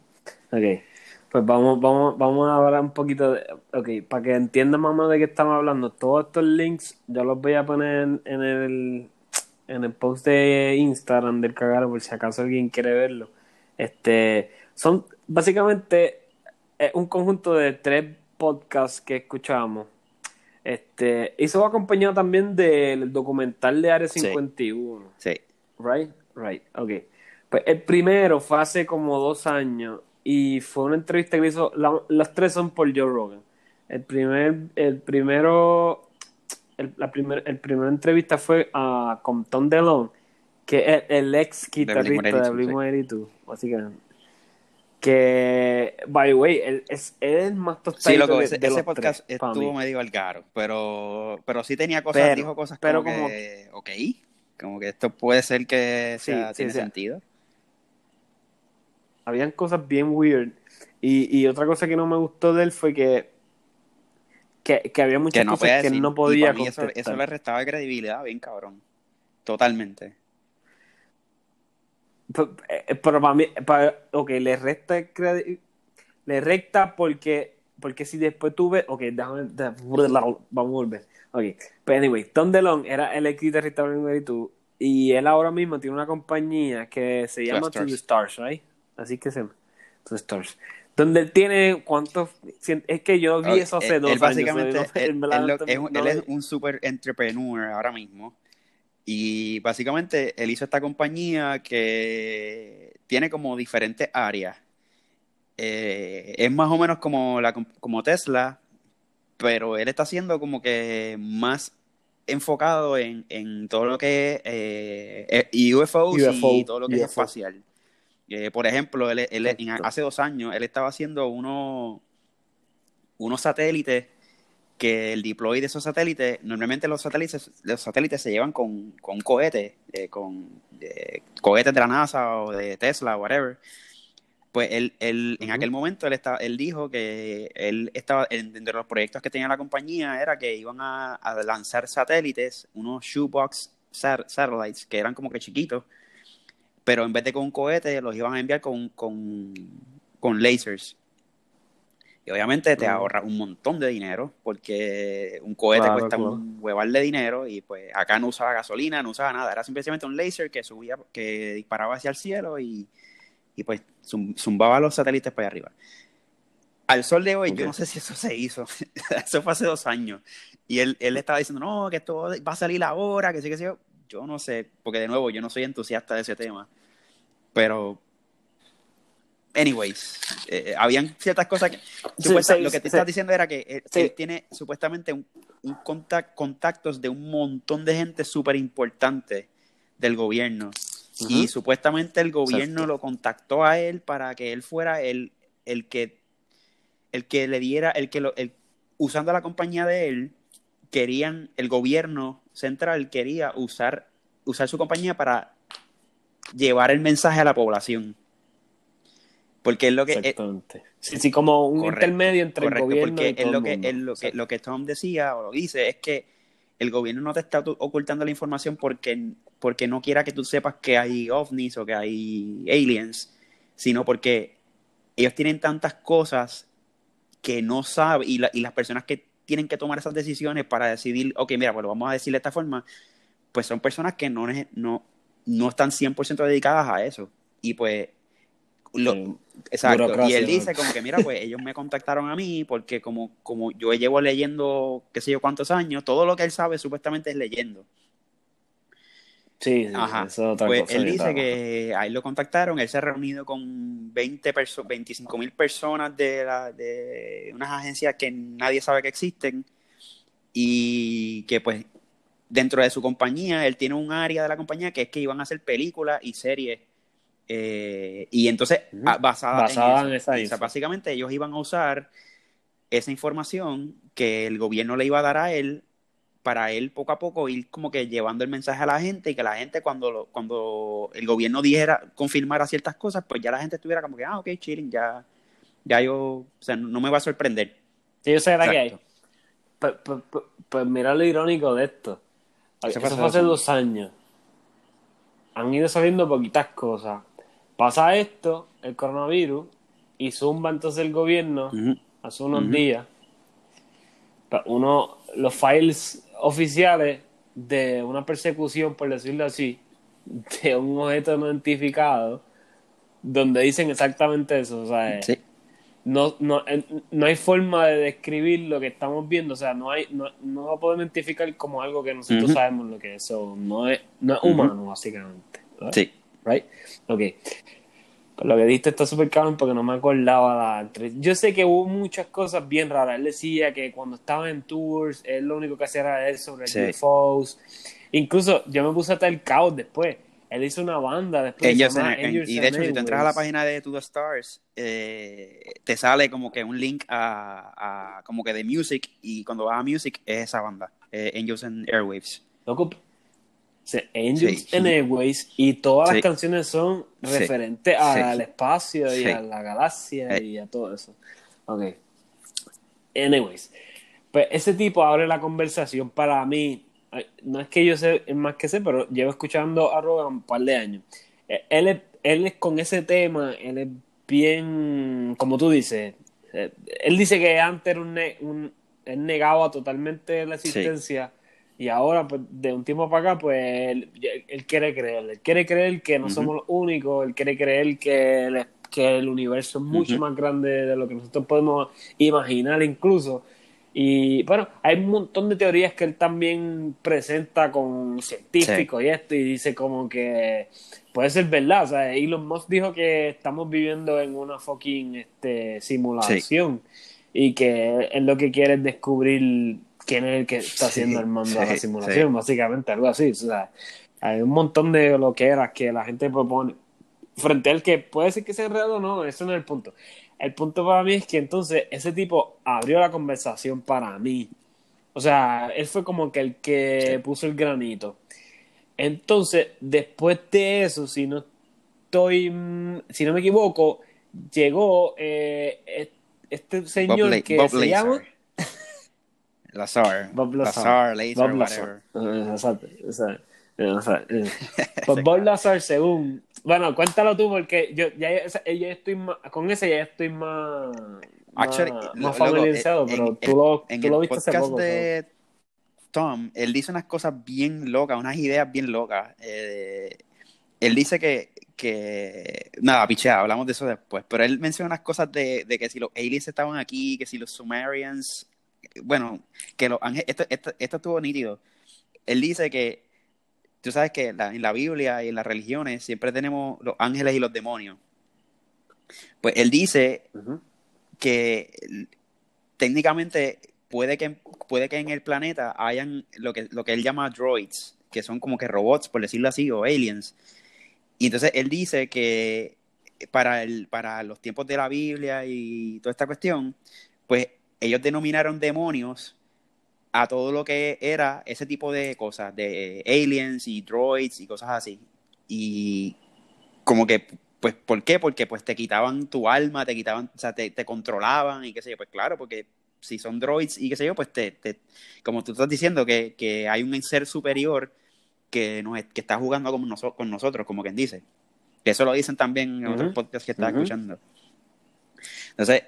Ok, pues vamos, vamos, vamos a hablar un poquito de... Ok, para que entiendan más o menos de qué estamos hablando, todos estos links yo los voy a poner en, el, en el post de Instagram del cagaro por si acaso alguien quiere verlo. Este, son básicamente un conjunto de tres podcasts que escuchamos. Este, eso va acompañado también del documental de Área Sí. 51. sí. Right, right, ok. Pues el primero fue hace como dos años y fue una entrevista que hizo, la- las tres son por Joe Rogan. El primer, el primero, el, la primer, el primera entrevista fue a, con Tom DeLonge, que es el ex guitarrista de Blink-182, Blink-182, básicamente. Que, by the way, él es, él es más Sí, tostadito loco, ese, de ese podcast tres, estuvo medio al caro, pero, pero sí tenía cosas, Pero- dijo cosas pero como, como- que, ok, como que esto puede ser que Sí, sea, sí, tiene sí. sentido. habían cosas bien weird. Y, y otra cosa que no me gustó de él fue que, que, que había muchas Que no cosas que él no y podía para mí eso, eso le restaba credibilidad bien cabrón. Totalmente. Pero, eh, pero para mí, para, ok, le resta le recta porque, porque si después tú ves, ok, déjame, déjame- vamos a volver. Ok, pero anyway, Tom DeLonge era el ex guitarrista de Blink-182 y él ahora mismo tiene una compañía que se llama To Stars. the Stars, right? Así que se llama To the Stars. Donde él tiene cuántos, es que yo vi Ok, eso hace él- dos él años. básicamente, no él, lo- no- es él es un super entrepreneur ahora mismo. Y básicamente él hizo esta compañía que tiene como diferentes áreas. Eh, es más o menos como, la, como Tesla, pero él está haciendo como que más enfocado en, en todo lo que es eh, eh, UFOs UFO, y todo lo que es espacial. Eh, por ejemplo, él, él- hace dos años él estaba haciendo uno, unos satélites que el deploy de esos satélites, normalmente los satélites, los satélites se llevan con, con cohetes, eh, con eh, cohetes de la NASA o de Tesla o whatever. Pues él, él en Ujú. aquel momento él, estaba, él dijo que él estaba, en- dentro de los proyectos que tenía la compañía era que iban a, a lanzar satélites, unos shoebox sat- satellites que eran como que chiquitos, pero en vez de con un cohete los iban a enviar con, con, con lasers. Y obviamente te Mm. ahorra un montón de dinero, porque un cohete Claro, cuesta claro. un hueval de dinero y pues acá no usaba gasolina, no usaba nada, era simplemente un laser que subía, que disparaba hacia el cielo y, y pues zum- zumbaba los satélites para allá arriba. Al sol de hoy, yo no sé si eso se hizo, eso fue hace dos años. Y él, él estaba diciendo, no, que esto va a salir ahora, que sí, que sí. Yo no sé, porque de nuevo, yo no soy entusiasta de ese tema. Pero, anyways, eh, habían ciertas cosas que... Sí, supuesta- sí, lo que te sí. estás diciendo era que él, Sí. él tiene supuestamente un, un contact- contactos de un montón de gente súper importante del gobierno. Y supuestamente el gobierno lo contactó a él para que él fuera el, el que el que le diera, el que lo, el, usando la compañía de él, querían, el gobierno central quería usar, usar su compañía para llevar el mensaje a la población. Porque es lo que, eh, Exactamente. Sí, sí, como un Correcto, intermedio entre correcto, el gobierno porque y es todo lo el que, mundo. es lo que, lo que Tom decía o lo dice es que el gobierno no te está ocultando la información porque, porque no quiera que tú sepas que hay ovnis o que hay aliens, sino porque ellos tienen tantas cosas que no saben y, la- y las personas que tienen que tomar esas decisiones para decidir, ok, mira, pues lo vamos a decir de esta forma, pues son personas que no, no, no están 100% dedicadas a eso. Y pues, lo, exacto. Y él dice como que, mira, pues ellos me contactaron a mí porque como, como yo llevo leyendo qué sé yo cuántos años, todo lo que él sabe supuestamente es leyendo. Sí, Ajá. pues él dice que ahí lo contactaron, él se ha reunido con 20 25 mil personas de, la, de unas agencias que nadie sabe que existen y que pues dentro de su compañía, él tiene un área de la compañía que es que iban a hacer películas y series eh, y entonces basadas basada en, esa, o básicamente ellos iban a usar esa información que el gobierno le iba a dar a él para él poco a poco ir como que llevando el mensaje a la gente y que la gente cuando, cuando el gobierno dijera, confirmara ciertas cosas, pues ya la gente estuviera como que, ah, ok, chilling, ya, ya yo, o sea, no me va a sorprender. Sí, yo sé que hay. Pues, pues, pues, pues, mira lo irónico de esto. Eso fue hace dos años. Han ido saliendo poquitas cosas. Pasa esto, el coronavirus, y zumba entonces el gobierno hace unos días. Uno, los files oficiales de una persecución, por decirlo así, de un objeto no identificado, donde dicen exactamente eso. O sea, no, no, no hay forma de describir lo que estamos viendo. O sea, no hay, no, no lo podemos identificar como algo que nosotros sabemos lo que es. eso no es, no es humano, básicamente. Sí. Right? Ok lo que diste está súper cabrón porque no me acordaba la Yo sé que hubo muchas cosas bien raras. Él decía que cuando estaba en tours, él lo único que hacía era leer sobre sí. UFOs. Incluso yo me puse hasta el caos después. Él hizo una banda después. y de hecho, si te entras a la página de To The Stars, eh, te sale como que un link a, como que de Music. Y cuando vas a Music, es esa banda, eh, Angels and Airwaves. Loco, Angels and Airways y todas las canciones son referentes al espacio y a la galaxia y a todo eso. Ok. Anyways, pues ese tipo abre la conversación para mí. No es que yo sé más que sé, pero llevo escuchando a Rogan un par de años. E, él es, él es con ese tema, él es bien, como tú dices, eh, él dice que antes era un, un él negaba totalmente la existencia y ahora, pues, de un tiempo para acá, pues, él, quiere creer. Él quiere creer que no somos los únicos. Él quiere creer que el, que el universo es mucho más grande de lo que nosotros podemos imaginar incluso. Y bueno, hay un montón de teorías que él también presenta con científicos y esto, y dice como que puede ser verdad. O sea, Elon Musk dijo que estamos viviendo en una fucking este, simulación y que él lo que quiere es descubrir quién es el que está haciendo el mando de la simulación, básicamente, algo así. O sea, hay un montón de lo que era que la gente propone frente al que puede ser que sea real o no, eso no es el punto. El punto para mí es que entonces ese tipo abrió la conversación para mí. O sea, él fue como que el que puso el granito. Entonces, después de eso, si no estoy, si no me equivoco, llegó eh, este señor que se llama Lazar. Bob Lazar. Lazar, Bob Lazar. Exacto. Pues Bob Lazar, según. Bueno, cuéntalo tú, porque yo ya, estoy más, con ese ya estoy más. Actually, más, familiarizado, pero tú, lo, en tú lo viste hace poco. De Tom, él dice unas cosas bien locas, unas ideas bien locas. Eh, él dice que, que nada, pichea, hablamos de eso después, pero él menciona unas cosas de, de que si los aliens estaban aquí, que si los Sumerians bueno, que los ángeles, esto, esto, esto estuvo nítido. Él dice que, tú sabes que en la Biblia y en las religiones siempre tenemos los ángeles y los demonios. Pues él dice que técnicamente puede que, puede que en el planeta hayan lo que, lo que él llama droids, que son como que robots, por decirlo así, o aliens. Y entonces él dice que para, el, para los tiempos de la Biblia y toda esta cuestión, pues ellos denominaron demonios a todo lo que era ese tipo de cosas, de aliens y droids y cosas así. Y como que, pues, ¿por qué? Porque pues te quitaban tu alma, te quitaban, o sea, te, controlaban y qué sé yo, pues claro, porque si son droids y qué sé yo, pues te, como tú estás diciendo, que, que hay un ser superior que, nos, que está jugando con, con nosotros, como quien dice. Que eso lo dicen también en otros podcasts que estás escuchando. Entonces...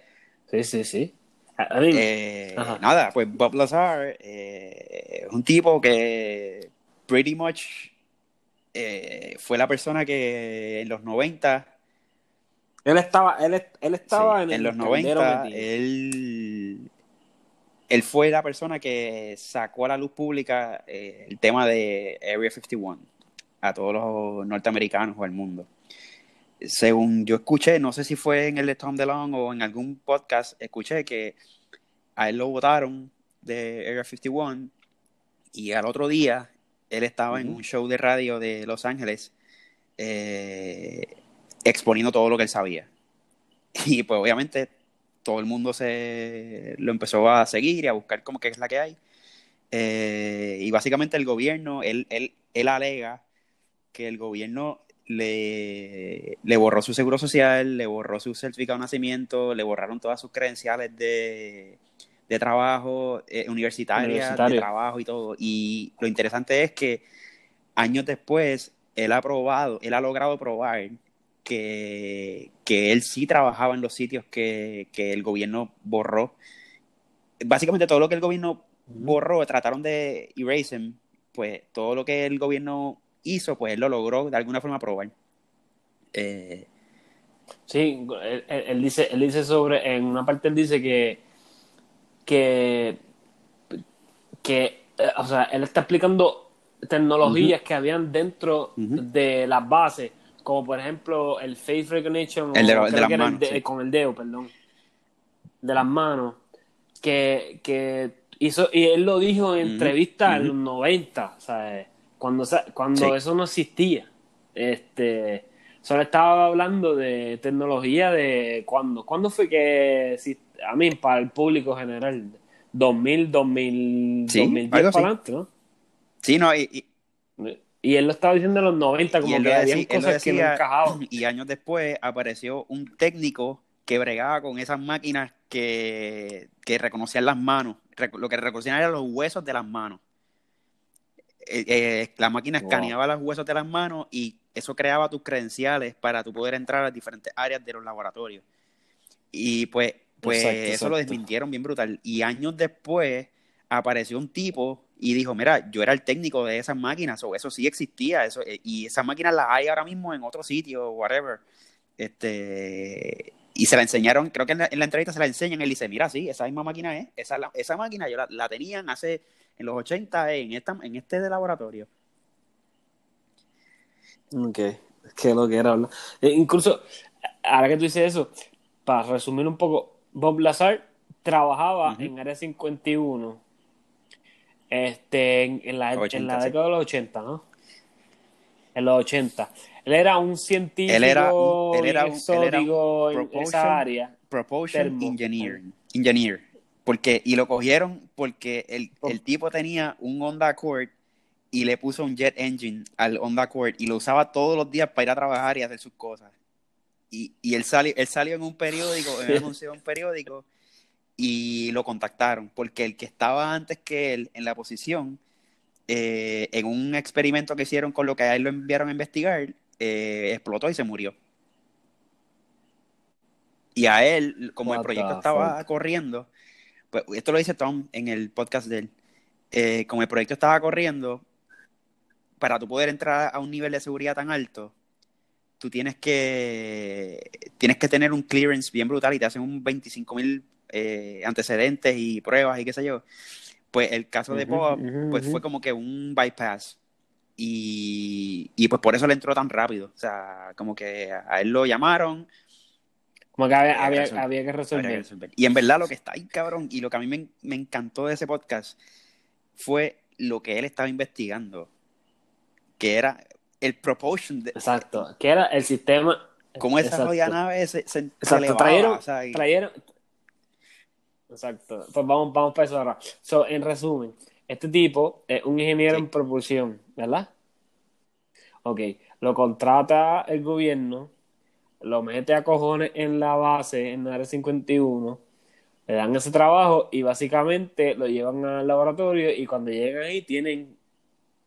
Sí, sí, sí eh, nada, pues Bob Lazar eh, es un tipo que pretty much eh, fue la persona que en los 90 él estaba él, él estaba en, los 90 él él fue la persona que sacó a la luz pública el tema de Area 51 a todos los norteamericanos o al mundo según yo escuché, no sé si fue en el de Tom DeLong o en algún podcast, escuché que a él lo votaron de Area 51 y al otro día él estaba en un show de radio de Los Ángeles eh, exponiendo todo lo que él sabía. Y pues obviamente todo el mundo se lo empezó a seguir y a buscar como que es la que hay. Eh, y básicamente el gobierno, él, él, él alega que el gobierno le, le, borró su seguro social, le borró su certificado de nacimiento, le borraron todas sus credenciales de, de trabajo, eh, universitaria, de trabajo y todo. Y lo interesante es que años después, él ha probado, él ha logrado probar que, que él sí trabajaba en los sitios que, que el gobierno borró. Básicamente todo lo que el gobierno borró, trataron de erase pues todo lo que el gobierno hizo, pues él lo logró de alguna forma probar. Eh, sí, él, dice, él dice sobre, en una parte él dice que, que, que eh, o sea, él está explicando tecnologías que habían dentro de las bases, como por ejemplo el face recognition el de, las manos, con el dedo, perdón, de las manos, que, que hizo, y él lo dijo en entrevistas en los 90, o cuando, cuando eso no existía. Este, solo estaba hablando de tecnología de cuándo. ¿Cuándo fue que, a mí, para el público general, 2000, 2000, 2010 para adelante, ¿no? Sí, no, y, y, él lo estaba diciendo en los 90, como que había cosas que no encajaban. Y años después apareció un técnico que bregaba con esas máquinas que, que reconocían las manos. Lo que reconocían eran los huesos de las manos. Eh, eh, la máquina escaneaba los huesos de las manos y eso creaba tus credenciales para tú poder entrar a diferentes áreas de los laboratorios. Y pues, pues eso lo desmintieron bien brutal. Y años después apareció un tipo y dijo, mira, yo era el técnico de esas máquinas, o eso sí existía, eso, eh, y esas máquinas las hay ahora mismo en otro sitio, whatever. Este, y se la enseñaron, creo que en la, entrevista se la enseñan, él dice, mira, sí, esa misma máquina es, esa, esa máquina yo la, la tenían hace en los 80 en, esta, en este de laboratorio. Ok, que lo que era hablar. Eh, incluso, ahora que tú dices eso, para resumir un poco, Bob Lazar trabajaba en Área 51 este, en, la, en la década de los 80, ¿no? En los 80. Él era un científico él era, él era, un, en esa área. Propulsion engineer, engineer. Porque, y lo cogieron porque el, oh. el tipo tenía un Honda Accord y le puso un jet engine al Honda Accord y lo usaba todos los días para ir a trabajar y hacer sus cosas. Y, y él, salió, él salió en un periódico, en un periódico y lo contactaron porque el que estaba antes que él en la posición, eh, en un experimento que hicieron con lo que a él lo enviaron a investigar, eh, explotó y se murió. Y a él, como el proyecto estaba corriendo, pues esto lo dice Tom en el podcast de él, eh, como el proyecto estaba corriendo, para tú poder entrar a un nivel de seguridad tan alto, tú tienes que, tienes que tener un clearance bien brutal y te hacen un 25 mil eh, antecedentes y pruebas y qué sé yo. Pues el caso de Bob, pues fue como que un bypass. Y, y pues por eso le entró tan rápido. O sea, como que a él lo llamaron, como que había, que resolver. Y en verdad lo que está ahí, cabrón, y lo que a mí me, encantó de ese podcast fue lo que él estaba investigando, que era el propulsion. De, Exacto, que era el sistema... Cómo esa jodida nave se, Exacto, trajeron, trajeron... Exacto, pues vamos, vamos para eso ahora. So, en resumen, este tipo es un ingeniero en propulsión, ¿verdad? Ok, lo contrata el gobierno lo mete a cojones en la base, en la área 51, le dan ese trabajo y básicamente lo llevan al laboratorio y cuando llegan ahí tienen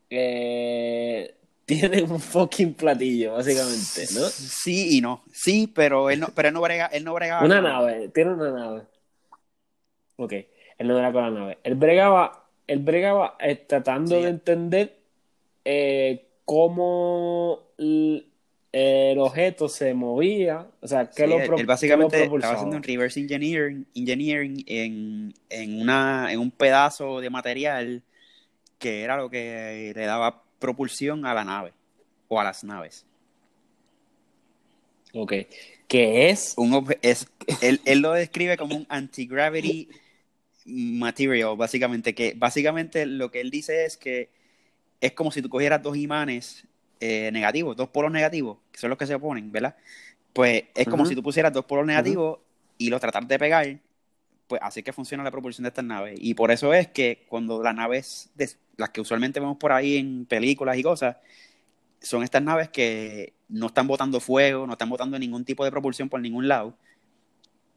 eh, tienen un fucking platillo, básicamente, ¿no? Sí y no. Sí, pero él no, pero él no brega, él no brega Una nave, tiene una nave. Ok, él no era con la nave. Él bregaba, él bregaba eh, tratando Sí. de entender eh, cómo el objeto se movía, o sea, qué Sí, lo, él, pro- él qué lo básicamente estaba haciendo un reverse engineering, engineering en, en, una, en un pedazo de material que era lo que le daba propulsión a la nave o a las naves. Ok, que es, Un es, él, él lo describe como un anti-gravity material, básicamente, que básicamente lo que él dice es que es como si tú cogieras dos imanes eh, negativos, dos polos negativos, que son los que se oponen, ¿verdad? Pues es como si tú pusieras dos polos negativos y los tratar de pegar, pues así que funciona la propulsión de estas naves. Y por eso es que cuando las naves, de- las que usualmente vemos por ahí en películas y cosas, son estas naves que no están botando fuego, no están botando ningún tipo de propulsión por ningún lado.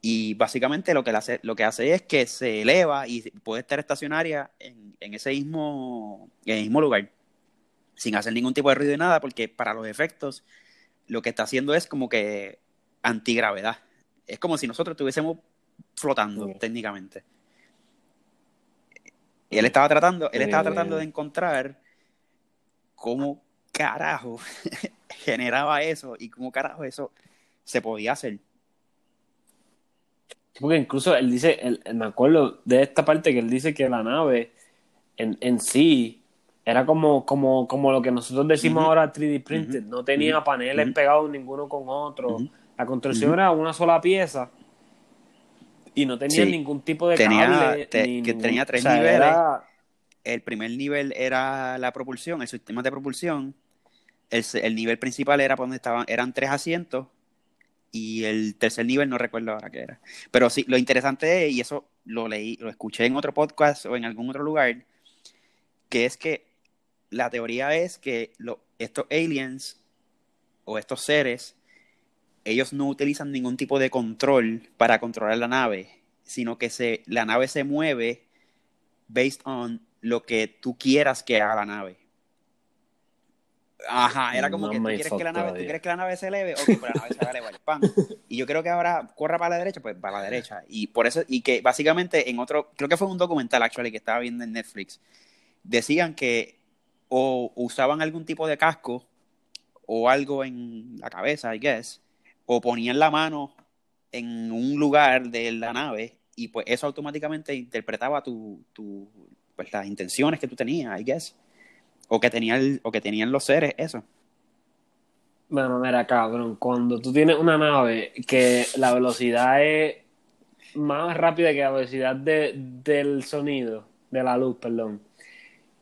Y básicamente lo que, hace, lo que hace es que se eleva y puede estar estacionaria en, en ese mismo, en el mismo lugar, sin hacer ningún tipo de ruido y nada, porque para los efectos lo que está haciendo es como que antigravedad. Es como si nosotros estuviésemos flotando técnicamente. Y él estaba tratando, él estaba tratando de encontrar cómo carajo generaba eso y cómo carajo eso se podía hacer. porque incluso él dice, él- me acuerdo de esta parte que él dice que la nave en, en sí era como, como, como lo que nosotros decimos ahora 3D printed, no tenía paneles pegados ninguno con otro, la construcción era una sola pieza y no tenía Sí. ningún tipo de Tenía- cable, te- ni que ningún- tenía tres o sea, niveles. era- El primer nivel era la propulsión, el sistema de propulsión. El, el nivel principal era por donde estaban, eran tres asientos. Y el tercer nivel no recuerdo ahora qué era. Pero sí, lo interesante es, y eso lo leí, lo escuché en otro podcast o en algún otro lugar, que es que la teoría es que lo- estos aliens o estos seres, ellos no utilizan ningún tipo de control para controlar la nave, sino que se, la nave se mueve based on lo que tú quieras que haga la nave. Ajá, era como que tú quieres que la nave, tú quieres que la nave se eleve, ok, pues la nave se va a elevar, pam. Y yo creo que ahora corra para la derecha, pues para la derecha. Y por eso, y que básicamente en otro, creo que fue un documental actually que estaba viendo en Netflix, decían que o usaban algún tipo de casco o algo en la cabeza, I guess, o ponían la mano en un lugar de la nave y pues eso automáticamente interpretaba tu, tu pues las intenciones que tú tenías, I guess. O que, tenía el- o que tenían los seres, eso. Bueno, mira, cabrón, cuando tú tienes una nave que la velocidad es más rápida que la velocidad de- del sonido, de la luz, perdón,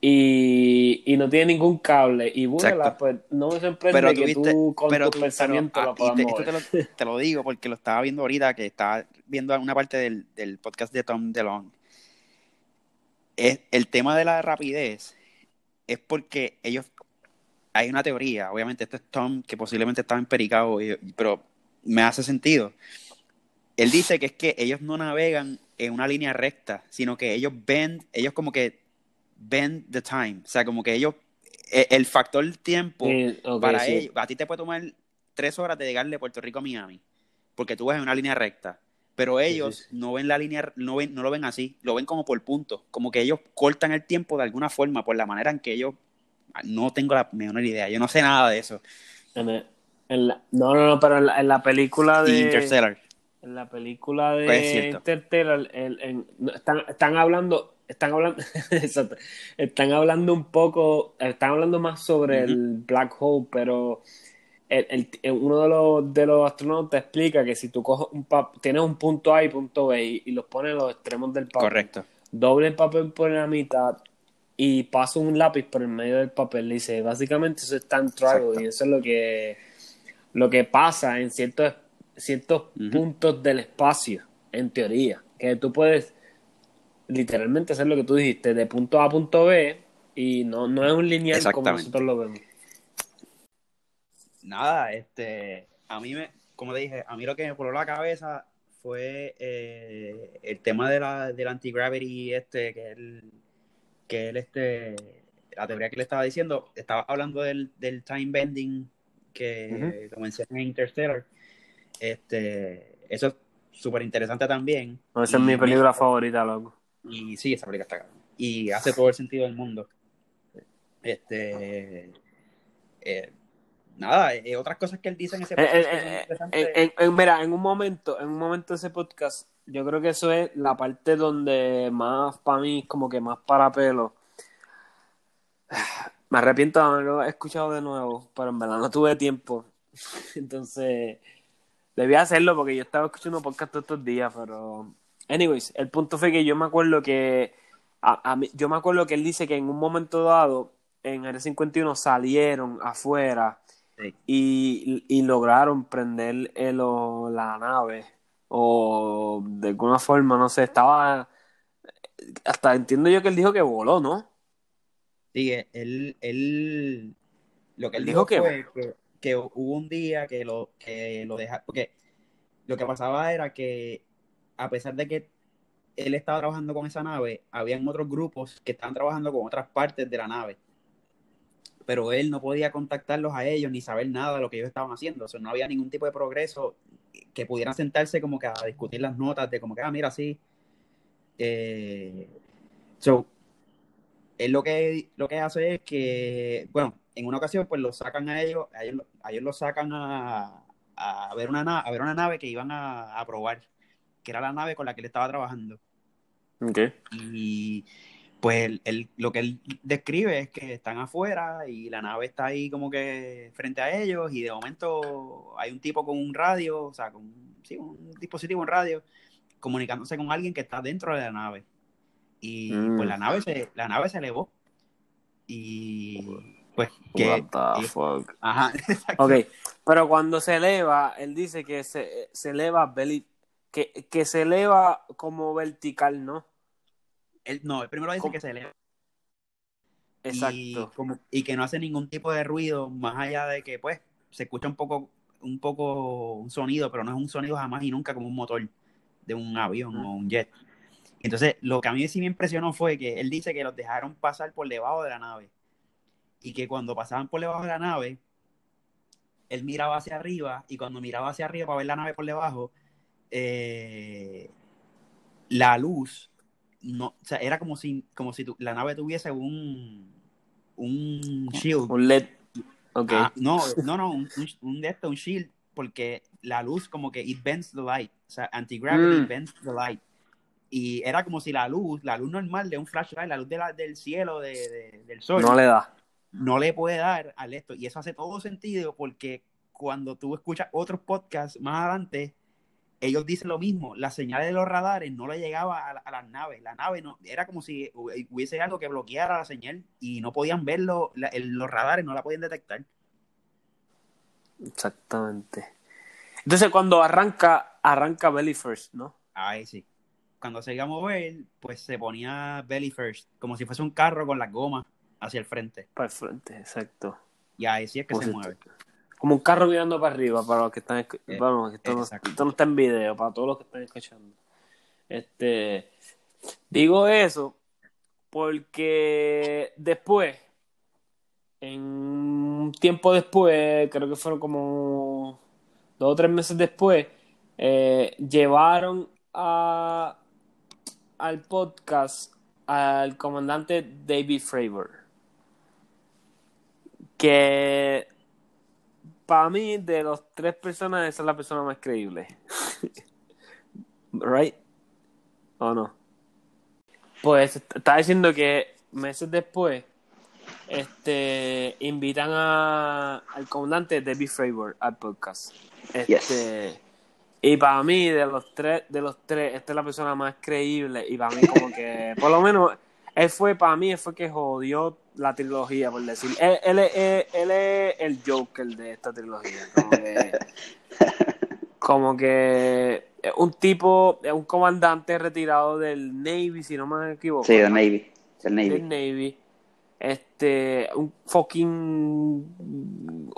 y, y no tiene ningún cable y Exacto. pues no me sorprende Pero que tú con pero tus pensamientos la puedas te- esto te mover. lo, te lo digo porque lo estaba viendo ahorita, que estaba viendo una parte del, del podcast de Tom DeLonge. Es, el tema de la rapidez es porque ellos, hay una teoría, obviamente esto es Tom, que posiblemente estaba empericado, pero me hace sentido. Él dice que es que ellos no navegan en una línea recta, sino que ellos ven, ellos como que bend the time, o sea, como que ellos, e- el factor tiempo Sí, para sí. ellos, a ti te puede tomar tres horas de llegar de Puerto Rico a Miami, porque tú vas en una línea recta. Pero ellos sí, no ven la línea, no ven, no lo ven así, lo ven como por puntos, como que ellos cortan el tiempo de alguna forma, por la manera en que ellos, no tengo la menor idea, yo no sé nada de eso. En el- en la- no, no, no, pero en la, en la película de... Interstellar, En la película de Pues es. Interstellar, el- están, están hablando, están hablando, están hablando un poco, están hablando más sobre el black hole, pero el, uno de los, de los astronautas explica que si tú coges un pap- tienes un punto A y punto B y, y los pones en los extremos del papel, correcto. doble el papel por la mitad y pasa un lápiz por el medio del papel. Dice, básicamente eso es travel Exacto. y eso es lo que, lo que pasa en ciertos, ciertos puntos del espacio, en teoría. Que tú puedes literalmente hacer lo que tú dijiste, de punto A a punto B y no, no es un lineal como nosotros lo vemos. Nada, este, a mí me, como te dije, a mí lo que me voló la cabeza fue eh, el tema de la, del anti-gravity, este, que él, que él, este, la teoría que le estaba diciendo, estaba hablando del, del time bending que lo mencioné en Interstellar. Este, eso súper interesante también. No, esa es mi película favorita, loco. Y sí, esa película está cabrón. Y hace todo el sentido del mundo. Este. eh, nada, eh, otras cosas que él dice en ese Eh, podcast eh, en- en- mira, en un momento, en un momento de ese podcast, yo creo que eso es la parte donde más para mí, como que más para pelo. Me arrepiento de haberlo escuchado de nuevo, pero en verdad no tuve tiempo. Entonces, debía hacerlo porque yo estaba escuchando podcast todos estos días, pero. Anyways, el punto fue que yo me acuerdo que. A, a mí- yo me acuerdo que él dice que en un momento dado, en el 51 salieron afuera Sí. y, y lograron prender el, o la nave o de alguna forma, no sé, estaba hasta entiendo yo que él dijo que voló, ¿no? Sí, él, él, lo que él Él dijo, dijo que- fue que, que hubo un día que lo, que lo dejaron, porque lo que pasaba era que a pesar de que él estaba trabajando con esa nave, habían otros grupos que estaban trabajando con otras partes de la nave, pero él no podía contactarlos a ellos ni saber nada de lo que ellos estaban haciendo, o sea, no había ningún tipo de progreso que pudieran sentarse como que a discutir las notas de como que, ah, mira, sí. Eh, so, él lo que, lo que hace es que, bueno, en una ocasión pues lo sacan a ellos, a ellos, a sacan a, a ver una, na- a ver una nave que iban a, a probar, que era la nave con la que él estaba trabajando. Ok. Y pues él, él- lo que él describe es que están afuera y la nave está ahí como que frente a ellos y de momento hay un tipo con un radio, o sea, con sí, un dispositivo en radio, comunicándose con alguien que está dentro de la nave. Y Mm. pues la nave se, la nave se elevó. Y pues que... What the fuck. Ajá, exacto. Ok, pero cuando se eleva, él dice que se, se eleva belly- que, que se eleva como vertical, ¿no? No, el primero dice ¿Cómo? que se eleva. y, Exacto. como- y que no hace ningún tipo de ruido más allá de que pues se escucha un poco un poco un sonido pero no es un sonido jamás y nunca como un motor de un avión o un jet entonces lo que a mí sí me impresionó fue que él dice que los dejaron pasar por debajo de la nave y que cuando pasaban por debajo de la nave él miraba hacia arriba y cuando miraba hacia arriba para ver la nave por debajo eh, la luz no, o sea, era como si, como si tu- la nave tuviese un, un shield. Un LED. Ah, no, no, no, un, un, un de esto, un shield, porque la luz como que it bends the light, o sea, anti-gravity Mm. bends the light. Y era como si la luz, la luz normal de un flashlight, la luz de la- del cielo, de, de- del sol, no le da. no le puede dar al esto. Y eso hace todo sentido porque cuando tú escuchas otros podcasts más adelante, ellos dicen lo mismo. La señal de los radares no le llegaba a, la- a las naves. La nave no, era como si hu- hubiese algo que bloqueara la señal y no podían verlo. la- el- los radares no la podían detectar. Exactamente. Entonces cuando arranca, arranca belly first, ¿no? Ahí sí. Cuando se iba a mover, pues se ponía belly first, como si fuese un carro con las gomas hacia el frente. Para el frente, exacto. Y ahí sí es que se mueve. Como un carro mirando para arriba, para los que están escu- Eh, esto, no, exacto. esto no está en video, para todos los que están escuchando. Este digo eso porque después, en un tiempo después, creo que fueron como dos o tres meses después, eh, llevaron a al podcast al comandante David Fravor. Que para mí, de los tres personas, esa es la persona más creíble. ¿Right? ¿O no? Pues está diciendo que meses después este invitan a, al comandante David Fravor al podcast. Este, y para mí, de los tres, de los tres, esta es la persona más creíble. Y para mí, como que, por lo menos, él fue, para mí, él fue que jodió la trilogía, por decir. Él, él, es- él es el Joker de esta trilogía. Como que, como que un tipo, es un comandante retirado del Navy, si no me equivoco. Sí, del Navy. Del Navy. del Navy. Este, un fucking.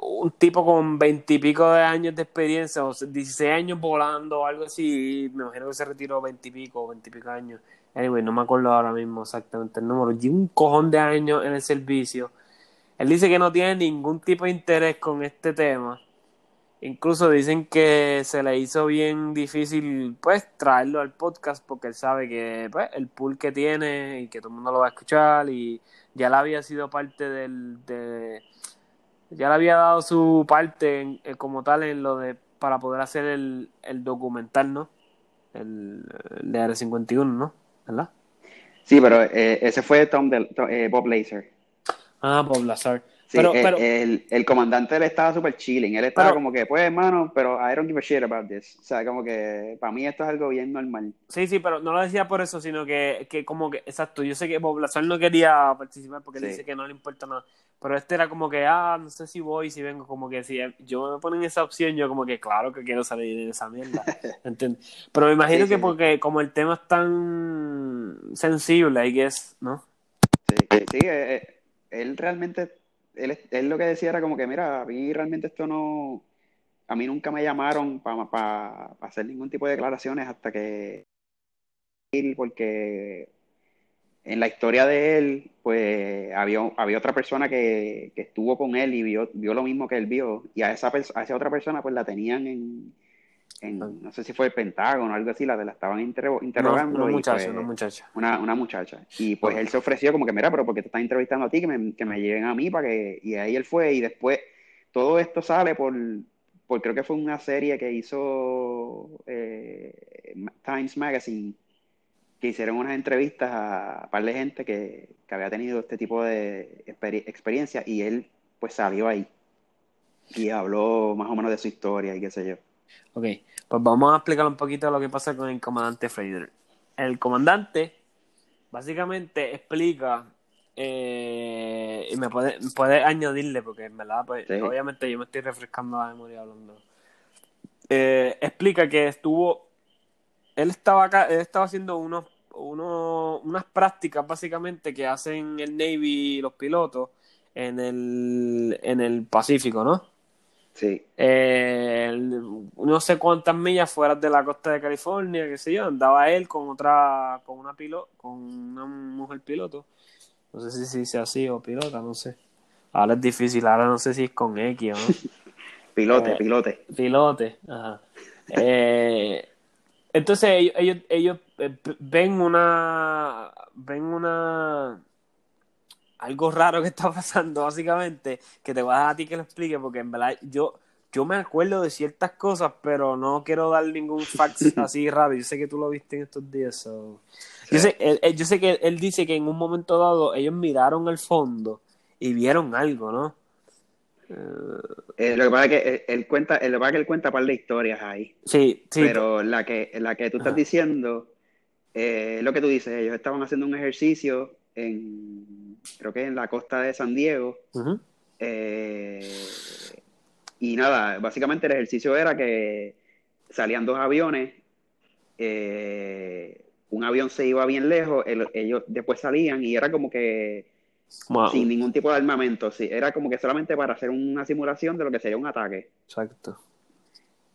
Un tipo con veintipico de años de experiencia, o sea, 16 años volando o algo así. Me imagino que se retiró veintipico o veintipico años. Anyway, no me acuerdo ahora mismo exactamente el número. Lleva un cojón de años en el servicio. Él dice que no tiene ningún tipo de interés con este tema. Incluso dicen que se le hizo bien difícil pues traerlo al podcast porque él sabe que pues, el pool que tiene y que todo el mundo lo va a escuchar y ya le había sido parte del de ya le había dado su parte eh, como tal en lo de para poder hacer el, el documental, ¿no? El, de Área 51, ¿no? ¿Verdad? Sí, pero eh, ese fue Tom, eh, Bob Laser. Ah, Bob Lazar. Sí, pero, el, el, comandante él estaba súper chilling. Él estaba como que, pues, hermano, pero I don't give a shit about this. O sea, como que para mí esto es algo bien normal. Sí, sí, pero no lo decía por eso, sino que, que como que, exacto, yo sé que Bob Lazar no quería participar porque él dice que no le importa nada. Pero este era como que, ah, no sé si voy, si vengo, como que si yo me ponen esa opción, yo como que, claro que quiero salir de esa mierda. ¿Entiendes? Pero me imagino que porque como el tema es tan sensible, I guess, ¿no? Sí, sí, eh, eh, él realmente él, lo que decía era como que, mira, a mí realmente esto no, a mí nunca me llamaron para hacer ningún tipo de declaraciones hasta que, porque en la historia de él, pues había, había otra persona que, estuvo con él y vio, vio lo mismo que él vio, y a esa, a esa otra persona pues la tenían en, no sé si fue el Pentágono o algo así, la de la estaban interrogando. una, muchacha, pues, una muchacha. Una, muchacha. Y pues él se ofreció como que, mira, pero porque te están entrevistando a ti, que me, que me lleven a mí para que... Y ahí él fue y después todo esto sale por, por creo que fue una serie que hizo eh, Times Magazine, que hicieron unas entrevistas a un par de gente que, que había tenido este tipo de experiencia y él pues salió ahí y habló más o menos de su historia y qué sé yo. Ok, pues vamos a explicar un poquito lo que pasa con el comandante Fraser. El comandante básicamente explica eh, y me puede, puede añadirle porque en verdad pues, obviamente yo me estoy refrescando la memoria hablando. Eh, explica que estuvo él estaba acá él estaba haciendo unos, unos unas prácticas básicamente que hacen el Navy los pilotos en el en el Pacífico no Sí. Eh, no sé cuántas millas fuera de la costa de California, qué sé yo, andaba él con otra, con una piloto, con una mujer piloto. No sé si se dice así o pilota, no sé. Ahora es difícil, ahora no sé si es con X o no. pilote, eh, pilote. Pilote, ajá. Eh, entonces ellos, ellos, ellos ven una, ven una, algo raro que está pasando, básicamente, que te voy a dar a ti que lo explique, porque en verdad yo, yo me acuerdo de ciertas cosas, pero no quiero dar ningún fact así raro. Yo sé que tú lo viste en estos días. Yo, sé, yo sé que él dice que en un momento dado ellos miraron al fondo y vieron algo, ¿no? Eh, lo que pasa es que él, cuenta, lo que que él cuenta un par de historias ahí. Sí, sí. Pero la que, la que tú estás diciendo, eh, lo que tú dices, ellos estaban haciendo un ejercicio en, creo que en la costa de San Diego. Eh, y nada, básicamente el ejercicio era que salían dos aviones, eh, un avión se iba bien lejos, ellos después salían y era como que sin ningún tipo de armamento, sí, era como que solamente para hacer una simulación de lo que sería un ataque. Exacto.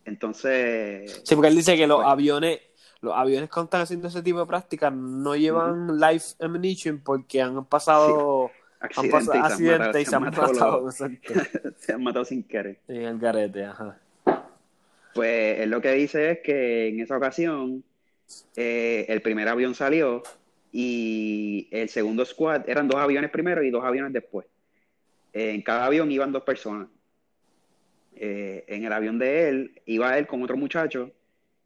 Entonces... Sí, porque él dice que los pues aviones los aviones que están haciendo ese tipo de prácticas no llevan life ammunition porque han pasado accidentes, y se han matado. se han matado sin querer. En el garete, ajá. Pues él lo que dice es que en esa ocasión eh, el primer avión salió y el segundo squad eran dos aviones primero y dos aviones después. en cada avión iban dos personas. Eh, en el avión de él iba él con otro muchacho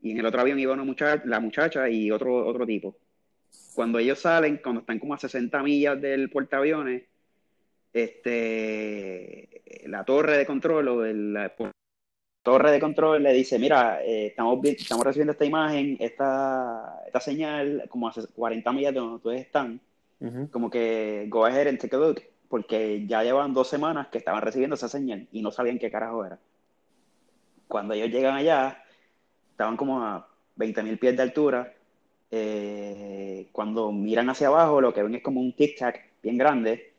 y en el otro avión iba una muchacha, la muchacha y otro, otro tipo. Cuando ellos salen, cuando están como a 60 millas del portaaviones, este, la torre de control o la torre de control le dice, mira, eh, estamos, estamos recibiendo esta imagen, esta, esta señal, como a 40 millas de donde ustedes están, como que go ahead and take a look, porque ya llevan dos semanas que estaban recibiendo esa señal y no sabían qué carajo era. Cuando ellos llegan allá, estaban como a 20.000 pies de altura. Eh, cuando miran hacia abajo, lo que ven es como un tic-tac bien grande,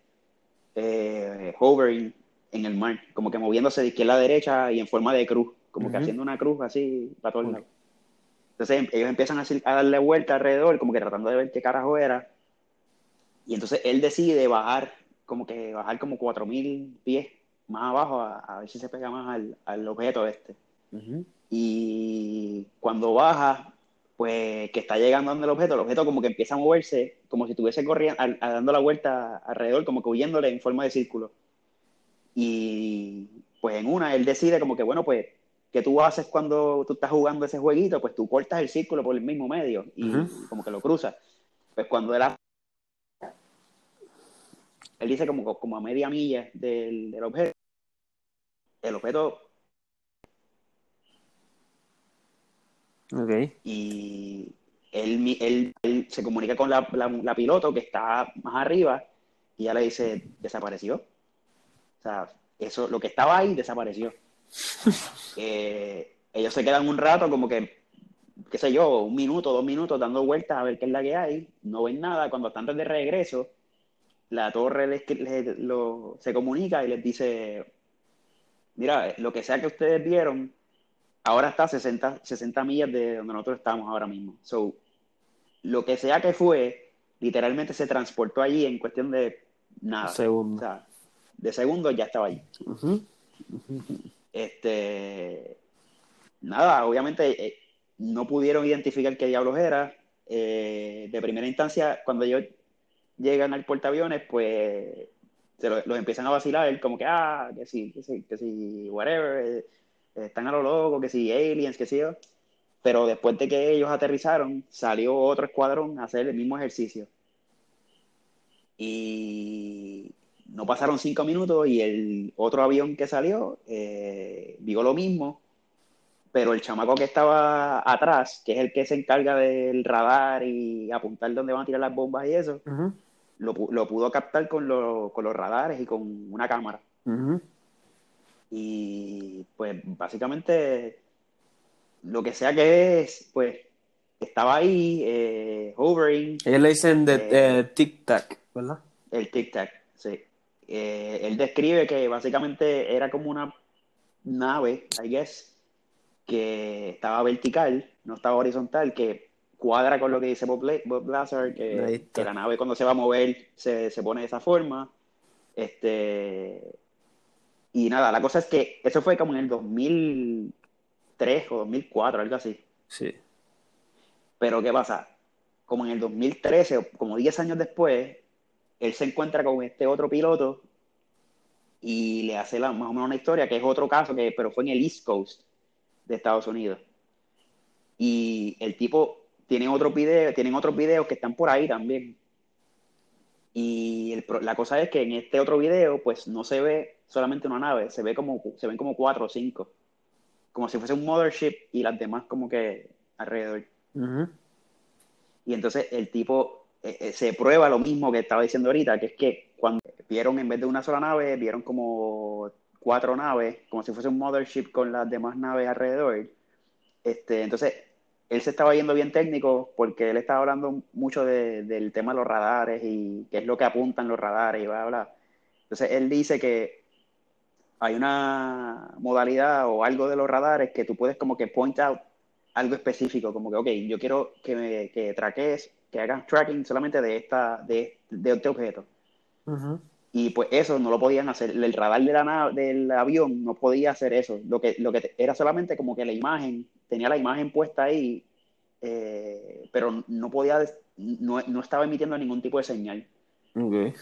eh, hovering en el mar, como que moviéndose de izquierda a derecha y en forma de cruz, como que haciendo una cruz así para todo el lado. Entonces ellos empiezan a, a, darle vuelta alrededor, como que tratando de ver qué carajo era. Y entonces él decide bajar, como que bajar como 4.000 pies más abajo a, a ver si se pega más al, al objeto este. Ujú. Y cuando baja, pues que está llegando donde el objeto, el objeto como que empieza a moverse, como si estuviese corriendo, a- a- dando la vuelta alrededor, como que huyéndole en forma de círculo. Y pues en una, él decide como que, bueno, pues, ¿qué tú haces cuando tú estás jugando ese jueguito? Pues tú cortas el círculo por el mismo medio y como que lo cruzas. Pues cuando él él dice como, como a media milla del, del objeto, el objeto Ok. y él, mi- él, él se comunica con la, la, la piloto que está más arriba y ella le dice, desapareció. O sea, eso, lo que estaba ahí desapareció. Eh, ellos se quedan un rato como que, qué sé yo, un minuto, dos minutos dando vueltas a ver qué es la que hay, no ven nada. Cuando están de regreso, la torre les, les- lo- se comunica y les dice, mira, lo que sea que ustedes vieron, ahora está a 60, 60 millas de donde nosotros estamos ahora mismo. So, lo que sea que fue, literalmente se transportó allí en cuestión de nada. Segundo. O sea, de segundos ya estaba allí. Este, nada, obviamente eh, no pudieron identificar qué diablos era. Eh, de primera instancia, cuando ellos llegan al portaaviones, pues se lo- los empiezan a vacilar, como que, ah, que sí, que sí, que sí, whatever, están a lo loco, que sí, aliens, que yo. Pero después de que ellos aterrizaron, salió otro escuadrón a hacer el mismo ejercicio. Y no pasaron cinco minutos y el otro avión que salió eh, vio lo mismo, pero el chamaco que estaba atrás, que es el que se encarga del radar y apuntar dónde van a tirar las bombas y eso, lo, lo pudo captar con, lo- con los radares y con una cámara. Y pues básicamente lo que sea que es, pues estaba ahí, eh, hovering, Ellos le dicen de Eh, eh, tic-tac, ¿verdad? el tic-tac, sí. Eh, él describe que básicamente era como una nave, I guess, que estaba vertical, no estaba horizontal, que cuadra con lo que dice Bob, Bob Lazar, que la nave cuando se va a mover se, se pone de esa forma. Este, y nada, la cosa es que eso fue como en el 2003 o 2004, algo así. Sí. Pero ¿qué pasa? Como en el 2013, o como 10 años después, él se encuentra con este otro piloto y le hace la- más o menos una historia, que es otro caso, que, pero fue en el East Coast de Estados Unidos. Y el tipo tiene otro video, tienen otros videos que están por ahí también. Y el la cosa es que en este otro video, pues no se ve solamente una nave, se ve como, se ven como cuatro o cinco. Como si fuese un mothership y las demás como que alrededor. Y entonces el tipo eh, eh, se prueba lo mismo que estaba diciendo ahorita, que es que cuando vieron en vez de una sola nave, vieron como cuatro naves, como si fuese un mothership con las demás naves alrededor. Este, entonces, él se estaba yendo bien técnico porque él estaba hablando mucho de- del tema de los radares y qué es lo que apuntan los radares y bla, bla. bla. Entonces, él dice que hay una modalidad o algo de los radares que tú puedes como que point out algo específico, como que, ok, yo quiero que, me, que traques, que hagas tracking solamente de, esta, de, de este objeto. Y pues eso no lo podían hacer. El radar de la nave- del avión no podía hacer eso. Lo que, lo que era solamente como que la imagen, tenía la imagen puesta ahí, eh, pero no podía, no, no estaba emitiendo ningún tipo de señal.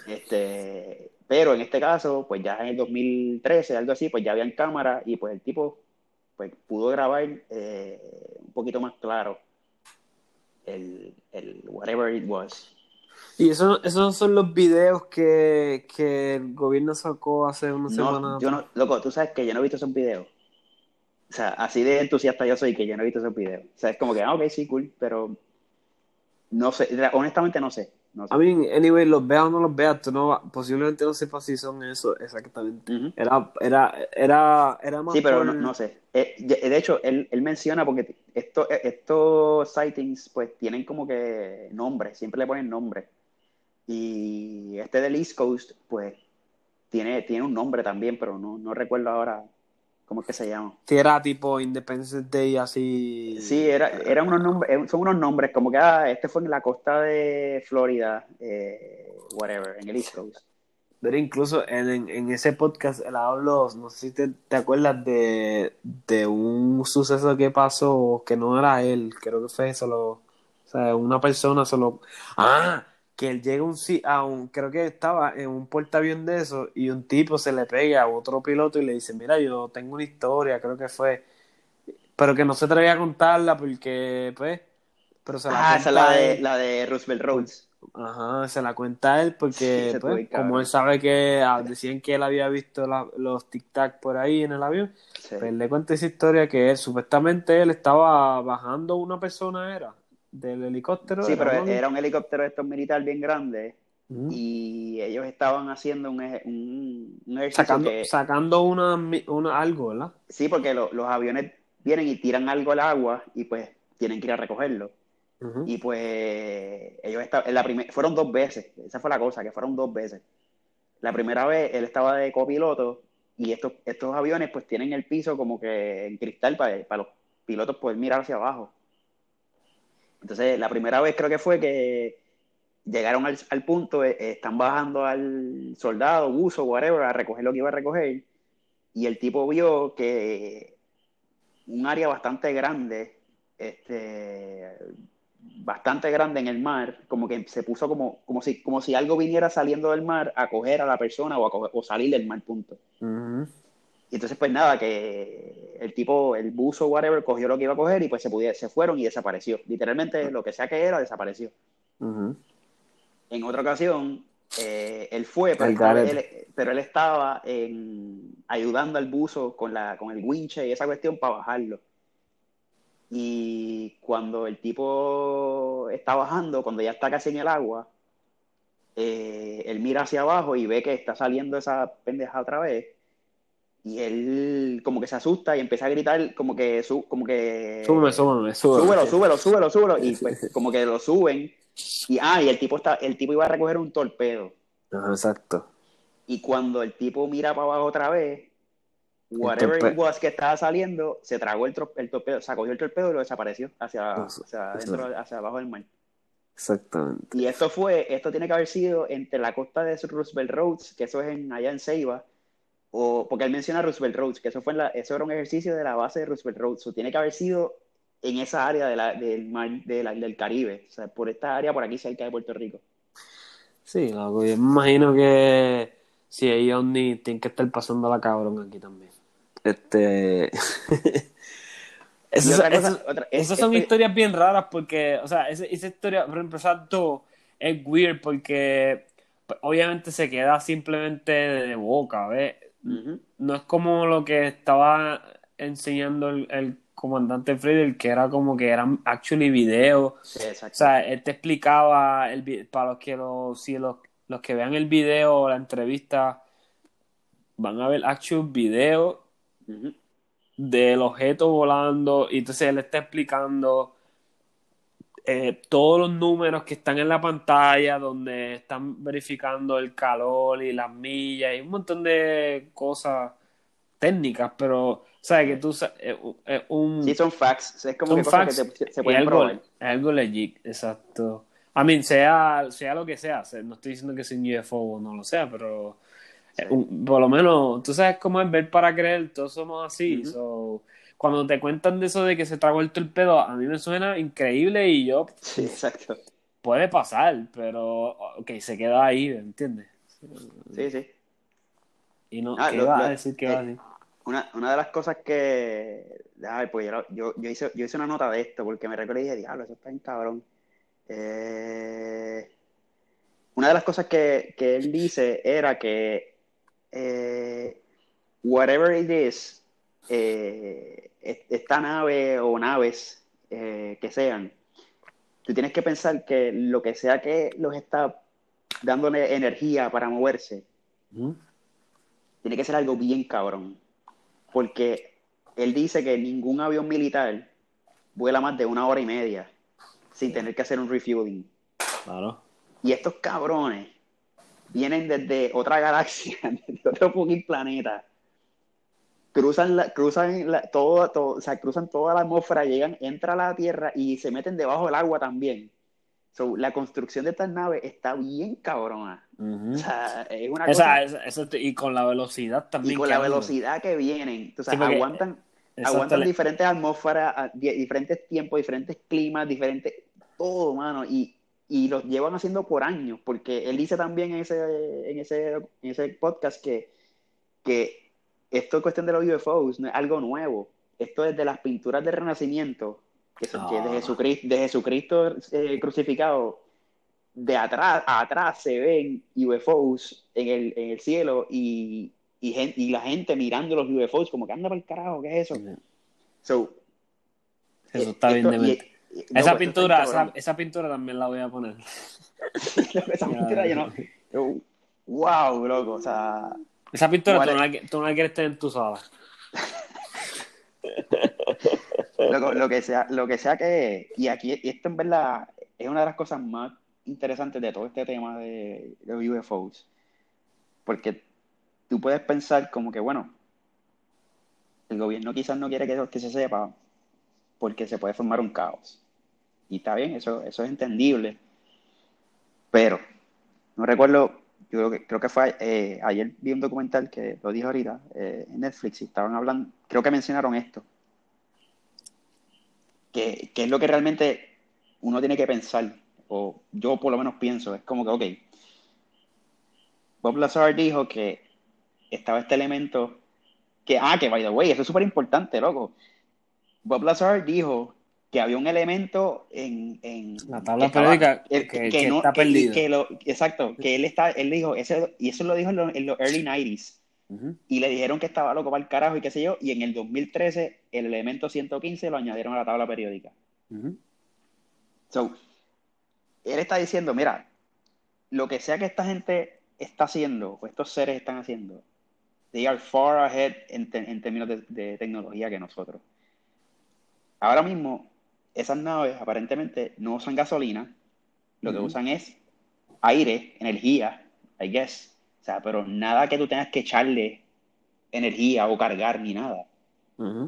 Este, pero en este caso, pues ya en el 2013, algo así, pues ya habían cámaras y pues el tipo pues pudo grabar eh, un poquito más claro el, el whatever it was. Y eso, esos son los videos que, que el gobierno sacó hace una semana. Yo no, loco, tú sabes que yo no he visto esos videos. O sea, así de entusiasta yo soy que yo no he visto esos videos. O sea, es como que, ah, ok, sí, cool, pero no sé, honestamente no sé. No sé. I mean, anyway, los veas o no los veas, tú no, posiblemente no sepas si son eso exactamente. Era, era, era, era más Sí, pero por- no, no sé. Eh, de de hecho, él, él menciona porque esto, eh, estos sightings pues tienen como que nombres, siempre le ponen nombre. Y este del East Coast pues tiene, tiene un nombre también, pero no, no recuerdo ahora cómo es que se llama. Sí, era tipo Independence Day así. Sí, era, eran unos nombres, eh, son unos nombres como que, ah, este fue en la costa de Florida, eh, whatever, en el East Coast. Pero incluso en, en ese podcast él habló, no sé si te, te acuerdas de, de un suceso que pasó que no era él, creo que fue solo, o sea, una persona solo. Ah, que él llega un, si- a un, creo que estaba en un portaavión de eso y un tipo se le pega a otro piloto y le dice, mira, yo tengo una historia, creo que fue, pero que no se atrevía a contarla porque, pues, pero se la Ah, esa es la de, él. la de Roosevelt Roads. Ajá, se la cuenta él porque, pues, como él sabe que ah, decían que él había visto la- los tic-tac por ahí en el avión, Sí. pues él le cuenta esa historia que él, supuestamente él estaba bajando una persona, era, del helicóptero. Sí, pero era un helicóptero de estos militar bien grande y ellos estaban haciendo un, eje- un, un ejercicio Sacando, que... sacando una, una, algo, ¿verdad? Sí, porque lo- los aviones vienen y tiran algo al agua y pues tienen que ir a recogerlo. Y pues ellos estaban, la primer, fueron dos veces, esa fue la cosa, que fueron dos veces. La primera vez él estaba de copiloto y estos, estos aviones pues tienen el piso como que en cristal para, para los pilotos poder mirar hacia abajo. Entonces la primera vez creo que fue que llegaron al, punto, eh, están bajando al soldado, buzo, whatever, a recoger lo que iba a recoger y el tipo vio que un área bastante grande, este, bastante grande en el mar, como que se puso como, como, si, como si algo viniera saliendo del mar a coger a la persona o, a coger- o salir del mar, punto. Ujú. Y entonces, pues nada, que el tipo, el buzo, whatever, cogió lo que iba a coger y pues se, pudiera, se fueron y desapareció. Literalmente, lo que sea que era, desapareció. Ujú. En otra ocasión, eh, él fue, pero, él, pero él estaba en- ayudando al buzo con, la, con el winche y esa cuestión para bajarlo. Y cuando el tipo está bajando, cuando ya está casi en el agua, eh, él mira hacia abajo y ve que está saliendo esa pendeja otra vez. Y él como que se asusta y empieza a gritar como que, su, como que Súbeme, súbeme, súbeme. súbelo, súbelo, súbelo, súbelo. Y pues como que lo suben. Y ah, y el tipo está, el tipo iba a recoger un torpedo. Ajá, exacto. Y cuando el tipo mira para abajo otra vez, whatever it was que estaba saliendo, se tragó el, tro- el torpedo, se cogió el torpedo y lo desapareció hacia, hacia adentro, hacia abajo del mar. Exactamente. Y esto fue, esto tiene que haber sido entre la costa de Roosevelt Roads, que eso es en, allá en Ceiba, o porque él menciona Roosevelt Roads, que eso fue en la, eso era un ejercicio de la base de Roosevelt Roads, o tiene que haber sido en esa área de la, del mar de la- del Caribe, o sea, por esta área por aquí cerca de Puerto Rico. Sí, loco, yo me imagino que si ellos ni tienen que estar pasando la cabrón aquí también. Este. Esas, otra cosa- esas- otra- es- esas son este- historias bien raras porque, o sea, esa, esa historia, por ejemplo, exacto, es weird porque pues, obviamente se queda simplemente de boca, ¿ves? No es como lo que estaba enseñando el, el comandante Friedel, que era como que eran actually videos. Sí. O sea, él te explicaba, el, para los que, lo, si los, los que vean el video o la entrevista, van a ver actual video Ujú. del objeto volando y entonces él está explicando eh, todos los números que están en la pantalla donde están verificando el calor y las millas y un montón de cosas técnicas, pero sabes que tú sa- es un- Sí, son facts, es como son que cosas facts que te- se pueden algo, probar. es algo legit, exacto. I mean, sea, sea lo que sea, se- no estoy diciendo que sea un UFO o no lo sea, pero eh, un- por lo menos, tú sabes cómo es ver para creer, todos somos así. So, cuando te cuentan de eso de que se tragó el torpedo, a mí me suena increíble y yo, Sí, exacto. puede pasar, pero, ok, se queda ahí, ¿entiendes? Sí, sí. Y no, Ah, ¿qué lo- iba a decir? ¿Qué eh, iba a decir? Una, una de las cosas que. Ay, pues yo, yo, yo hice, yo hice una nota de esto porque me recuerdo y dije, diablo, eso está bien cabrón. Eh, una de las cosas que, que él dice era que eh, whatever it is, eh, esta nave o naves eh, que sean, tú tienes que pensar que lo que sea que los está dándole energía para moverse, tiene que ser algo bien cabrón. Porque él dice que ningún avión militar vuela más de una hora y media sin tener que hacer un refueling. Claro. Y estos cabrones vienen desde otra galaxia, desde otro fucking planeta. Cruzan la, cruzan la, todo, todo, o sea, cruzan toda la atmósfera, llegan, entran a la Tierra y se meten debajo del agua también. So, la construcción de estas naves está bien cabrona. O sea, es una cosa... eso te- y con la velocidad también. y con la velocidad que vienen, o sea, Sí, porque- aguantan, aguantan diferentes atmósferas, diferentes tiempos, diferentes climas, diferentes, todo, mano, y, y los llevan haciendo por años, porque él dice también en ese, en ese, en ese podcast que, que esto es cuestión de los UFOs, no es algo nuevo, esto es de las pinturas del Renacimiento, que, son, que de Ah. Jesucristo, de Jesucristo eh, crucificado, de atrás a atrás se ven UFOs en el, en el cielo y, y, gen- y la gente mirando los UFOs como que anda por el carajo, ¿qué es eso? So, Eso eh, está bien de y- no, esa pues, pintura, esa, esa pintura también la voy a poner. esa pintura yo no, yo, wow, loco, o sea, Esa pintura tú, no tú no la quieres tener en tu sala. lo, lo que sea, lo que sea que, y aquí, y esto en verdad es una de las cosas más interesantes de todo este tema de los UFOs, porque tú puedes pensar como que, bueno, el gobierno quizás no quiere que, que se sepa porque se puede formar un caos. Y está bien, eso, eso es entendible. Pero, no recuerdo, yo creo que, creo que fue eh, ayer vi un documental que lo dijo ahorita eh, en Netflix y estaban hablando, creo que mencionaron esto, que, que es lo que realmente uno tiene que pensar, o yo por lo menos pienso, es como que, ok, Bob Lazar dijo que estaba este elemento que, ah, que by the way, eso es súper importante, loco. Bob Lazar dijo que había un elemento en, en La tabla que estaba- periódica que- que está perdido. que lo- exacto, que él está, él dijo, ese, y eso lo dijo en los, en los early 90s, Ujú. y le dijeron que estaba loco para el carajo y qué sé yo, y en el 2013 el elemento 115 lo añadieron a la tabla periódica. So, él está diciendo, mira, lo que sea que esta gente está haciendo, o estos seres están haciendo, they are far ahead en, términos de, de tecnología que nosotros. Ahora mismo, esas naves aparentemente no usan gasolina, lo que usan es aire, energía, I guess. O sea, pero nada que tú tengas que echarle energía o cargar ni nada.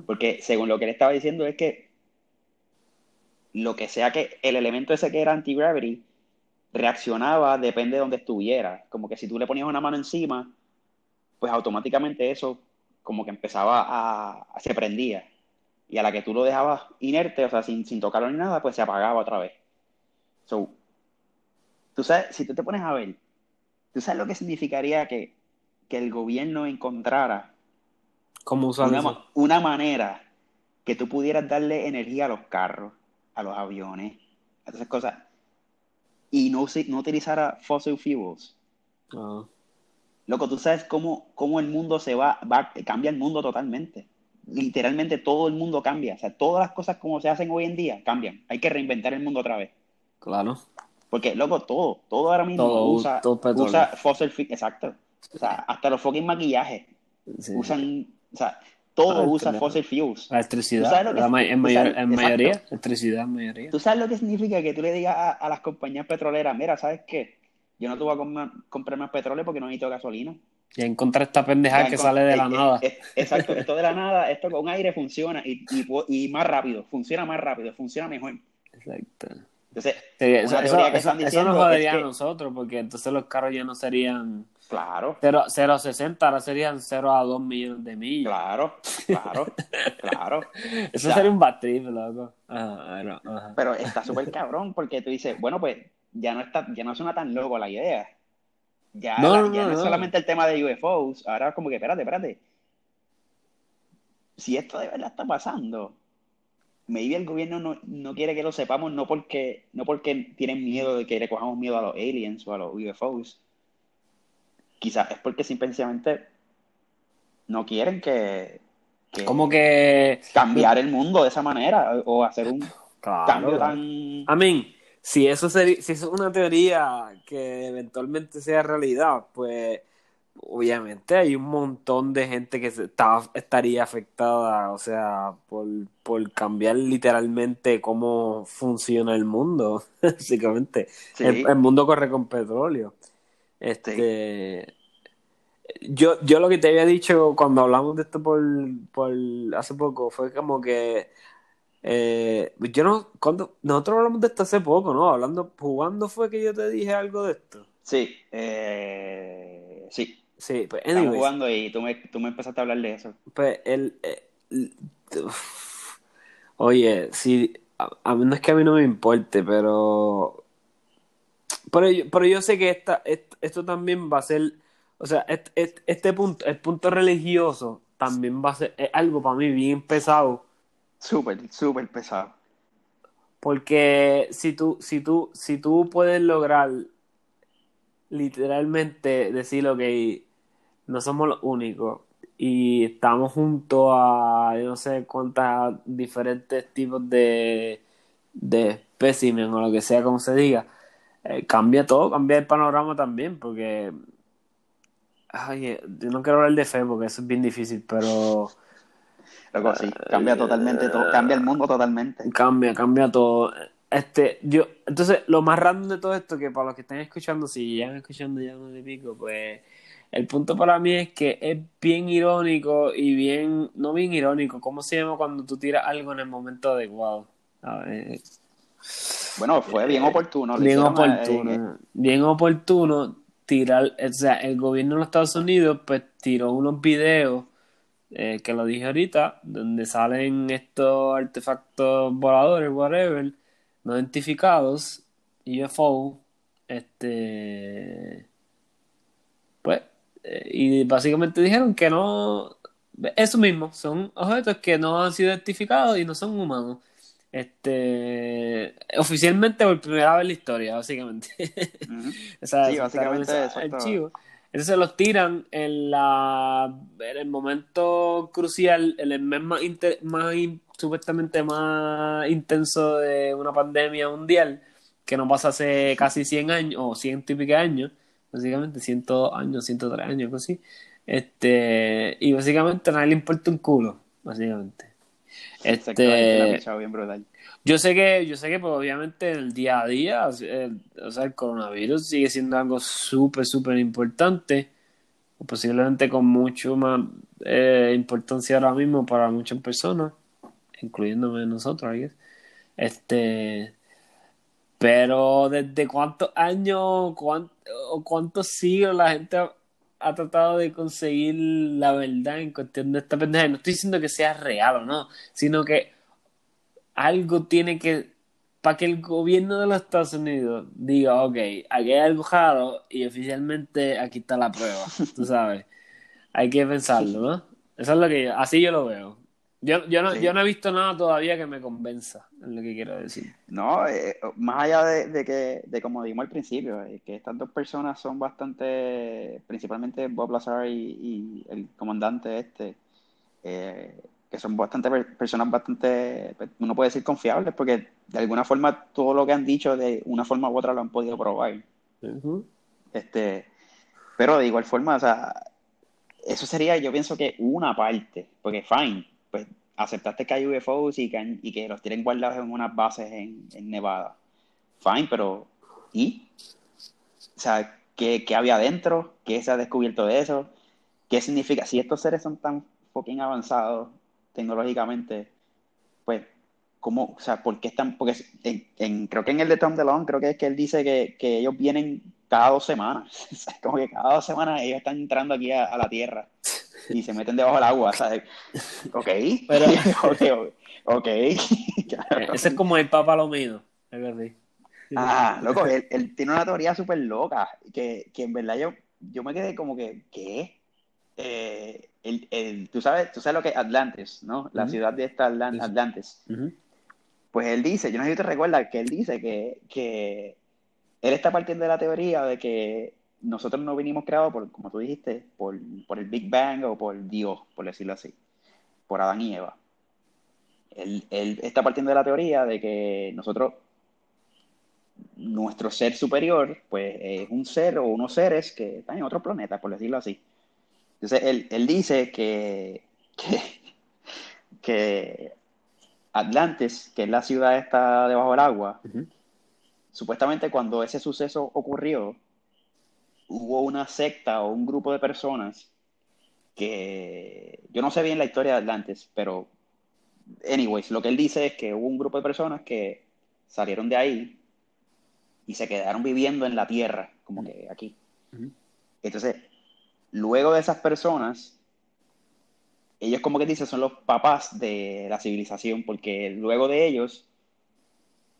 Porque según lo que él estaba diciendo es que lo que sea que el elemento ese que era anti-gravity reaccionaba depende de donde estuviera. Como que si tú le ponías una mano encima, pues automáticamente eso como que empezaba a, a- se prendía. Y a la que tú lo dejabas inerte, o sea, sin, sin tocarlo ni nada, pues se apagaba otra vez. So, tú sabes, si tú te pones a ver, tú sabes lo que significaría que, que el gobierno encontrara ¿Cómo una, una manera que tú pudieras darle energía a los carros, a los aviones, a esas cosas, y no, no utilizara fossil fuels. Ah. Loco, tú sabes cómo, cómo el mundo se va, va, cambia el mundo totalmente. Literalmente todo el mundo cambia. O sea, todas las cosas como se hacen hoy en día cambian. Hay que reinventar el mundo otra vez. Claro. Porque, loco, todo, todo ahora mismo Todo, usa, todo usa fossil fuel, exacto. O sea, hasta los fucking maquillajes Sí. usan, o sea, todo Ah, usa pendejo. fossil fuels. La electricidad. ¿Tú sabes lo que la ma- en tú mayor- sabes- en exacto. mayoría. Electricidad en mayoría. ¿Tú sabes lo que significa que tú le digas a, a las compañías petroleras, mira, ¿sabes qué? Yo no te voy a comprar más petróleo porque no necesito gasolina. Ya encontré esta pendeja Ya que sale de la nada. exacto, esto de la nada, esto con aire funciona y, y, más rápido, funciona más rápido, funciona mejor. Exacto. Entonces, Sí, eso, eso, que eso- están eso diciendo nos jodería a nosotros, porque entonces los carros ya no serían claro, 0, 0 a 60, ahora serían 0 a 2 millones de millas. claro, claro, claro. Eso sería un bad trip, loco. Ajá, bueno, ajá. Pero está súper cabrón porque tú dices, bueno, pues ya no está, ya no suena tan loco la idea. Ya, No, la- ya no, no, es solamente el tema de UFOs, ahora como que, espérate, espérate. Si esto de verdad está pasando, maybe el gobierno no, no quiere que lo sepamos, no porque, no porque tienen miedo de que le cojamos miedo a los aliens o a los UFOs. Quizás es porque simplemente no quieren que, que Como que. cambiar el mundo de esa manera o hacer un Claro, cambio tan I mean, si eso sería, si eso es una teoría que eventualmente sea realidad, pues obviamente hay un montón de gente que se está, estaría afectada, o sea, por, por cambiar literalmente cómo funciona el mundo, básicamente. Sí. El, el mundo corre con petróleo. Este, yo, yo lo que te había dicho cuando hablamos de esto por, por hace poco fue como que Eh, yo no, cuando nosotros hablamos de esto hace poco, ¿no? Hablando, jugando fue que yo te dije algo de esto. Sí, eh, sí. Sí, pues Estamos jugando y tú me, tú me empezaste a hablar de eso. pues el, eh, el- uf. oye, sí, a, a no es que a mí no me importe, pero pero yo, pero yo sé que esta, est- esto también va a ser, o sea, este, este, este punto, el punto religioso también va a ser es algo para mí bien pesado. Súper, súper pesado. Porque si tú, si tú, si tú puedes lograr literalmente decir, ok, no somos los únicos y estamos junto a yo no sé cuántas diferentes tipos de, de espécimen o lo que sea como se diga, eh, cambia todo, cambia el panorama también, porque ay, yo no quiero hablar de fe porque eso es bien difícil, pero Loco, sí, cambia totalmente todo, cambia el mundo totalmente. Cambia, cambia todo. Este, yo, entonces, lo más random de todo esto, que para los que estén escuchando, si llegan escuchando ya uno de pico, pues el punto para mí es que es bien irónico y bien, no bien irónico, ¿cómo se llama cuando tú tiras algo en el momento adecuado? A ver, Bueno, fue bien oportuno. lo bien eh, oportuno, bien oportuno tirar, o sea, el gobierno de los Estados Unidos pues tiró unos videos eh, que lo dije ahorita, donde salen estos artefactos voladores, whatever, no identificados, UFO, este, pues, eh, y básicamente dijeron que no, eso mismo, son objetos que no han sido identificados y no son humanos. Este, oficialmente por primera vez en la historia, básicamente. ujú. O sea, Sí, básicamente Entonces los tiran en la en el momento crucial, en el mes más, inte- más in- supuestamente más intenso de una pandemia mundial, que no pasa hace casi 100 años, o 100 y pico años, básicamente 100 años, 103 años, algo así. Este, y básicamente a nadie le importa un culo, básicamente. Este, bien brutal. Yo sé que, yo sé que pues, obviamente en el día a día, el- o sea, el coronavirus sigue siendo algo súper, súper importante, posiblemente con mucho más eh, importancia ahora mismo para muchas personas, incluyéndome nosotros. Este, pero ¿desde cuántos años cuán- o cuántos siglos la gente ha, ha tratado de conseguir la verdad en cuestión de esta pendeja? No estoy diciendo que sea real o no, sino que algo tiene que, para que el gobierno de los Estados Unidos diga, ok, aquí hay algo raro y oficialmente aquí está la prueba, tú sabes. Hay que pensarlo, ¿no? Eso es lo que yo, así yo lo veo. Yo, yo, no, Sí. yo no he visto nada todavía que me convenza, es lo que quiero decir. No, eh, más allá de, de que, de como dijimos al principio, eh, que estas dos personas son bastante, principalmente Bob Lazar y, y el comandante este, eh, que son bastante per- personas bastante, uno puede decir confiables, porque de alguna forma todo lo que han dicho de una forma u otra lo han podido probar. Este, pero de igual forma, o sea, eso sería, yo pienso que una parte, porque fine, pues aceptaste que hay UFOs y que, han- y que los tienen guardados en unas bases en, en Nevada. Fine, pero ¿y? O sea, ¿qué, qué había adentro? ¿Qué se ha descubierto de eso? ¿Qué significa? Si estos seres son tan fucking avanzados tecnológicamente, pues, ¿cómo? O sea, ¿por qué están? Porque en, en- creo que en el de Tom DeLonge, creo que es que él dice que, que ellos vienen cada dos semanas. O sea, como que cada dos semanas ellos están entrando aquí a, a la Tierra y se meten debajo del agua, ¿sabes? Ok. Pero- ok, ok. ok. Eh, Ese es como el Papa Palomino, algo así. Ah, loco, él, él tiene una teoría súper loca, que, que en verdad yo, yo me quedé como que, ¿qué? Eh, el, el- tú sabes, tú sabes lo que es Atlantis, ¿no? La ciudad de esta. Atlantis. Pues él dice, yo no sé si te recuerdas, que él dice que, que él está partiendo de la teoría de que nosotros no vinimos creados por, como tú dijiste, por, por el Big Bang o por Dios, por decirlo así, por Adán y Eva. Él, él está partiendo de la teoría de que nosotros, nuestro ser superior, pues es un ser o unos seres que están en otro planeta, por decirlo así. Entonces, él, él dice que, que, que Atlantis, que es la ciudad esta debajo del agua, supuestamente cuando ese suceso ocurrió, hubo una secta o un grupo de personas que yo no sé bien la historia de Atlantis, pero anyways, lo que él dice es que hubo un grupo de personas que salieron de ahí y se quedaron viviendo en la tierra, como que aquí. Entonces, luego de esas personas, ellos como que dicen son los papás de la civilización, porque luego de ellos,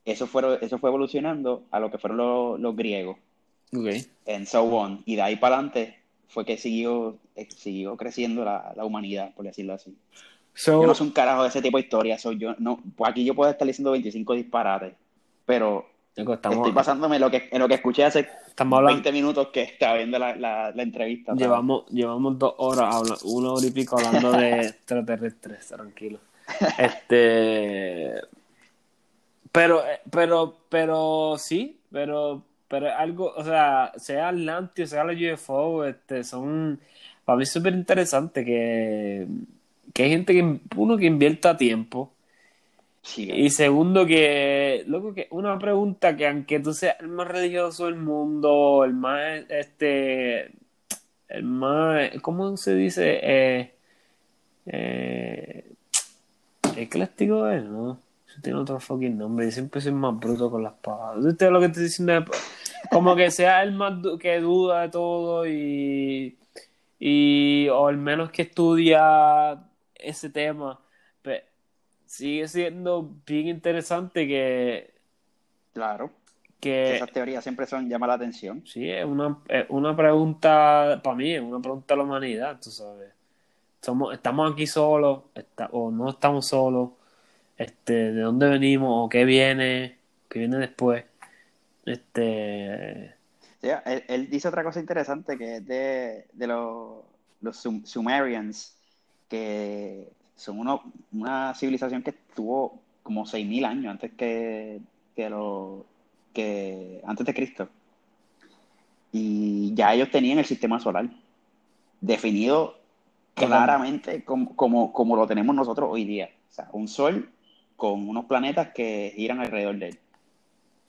eso, fue, eso fue evolucionando a lo que fueron los, los griegos. Ok. And so on. Y de ahí para adelante fue que siguió, eh, siguió creciendo la, la humanidad, por decirlo así. So, Yo no soy un carajo de ese tipo de historias. soy yo, no, pues aquí yo puedo estar diciendo 25 disparates, pero estoy basándome en lo que, en lo que escuché hace estamos hablando, 20 minutos que estaba viendo la, la, la entrevista. ¿sabes? llevamos, llevamos dos horas, habla- una hora y pico hablando de extraterrestres, tranquilo. Este, pero, pero, pero sí, pero, pero algo, o sea, sea Atlantis, sea los UFO, este, son, para mí es súper interesante que, que hay gente que, uno que invierta tiempo Y segundo, que, loco, que una pregunta que aunque tú seas el más religioso del mundo, el más, este, el más, ¿cómo se dice? Eh, eh, ecléctico es, ¿no? Eso tiene otro fucking nombre. Yo siempre soy más bruto con las palabras. ¿Usted lo que estoy diciendo? Como que sea el más que duda de todo y, y, o el menos que estudia ese tema. Sigue siendo bien interesante que, claro. que Esas teorías siempre son llama la atención. sí, es una, es una pregunta, para mí, es una pregunta a la humanidad, tú sabes. Somos, estamos aquí solos, está- o no estamos solos, este, de dónde venimos, o qué viene, qué viene después. Este, Sí, él, él dice otra cosa interesante que es de, de los, los Sum- Sumerians, que son uno, una civilización que estuvo como 6.000 años antes que, que, lo, que antes de Cristo. Y ya ellos tenían el sistema solar definido claramente como, como, como lo tenemos nosotros hoy día. O sea, un sol con unos planetas que giran alrededor de él.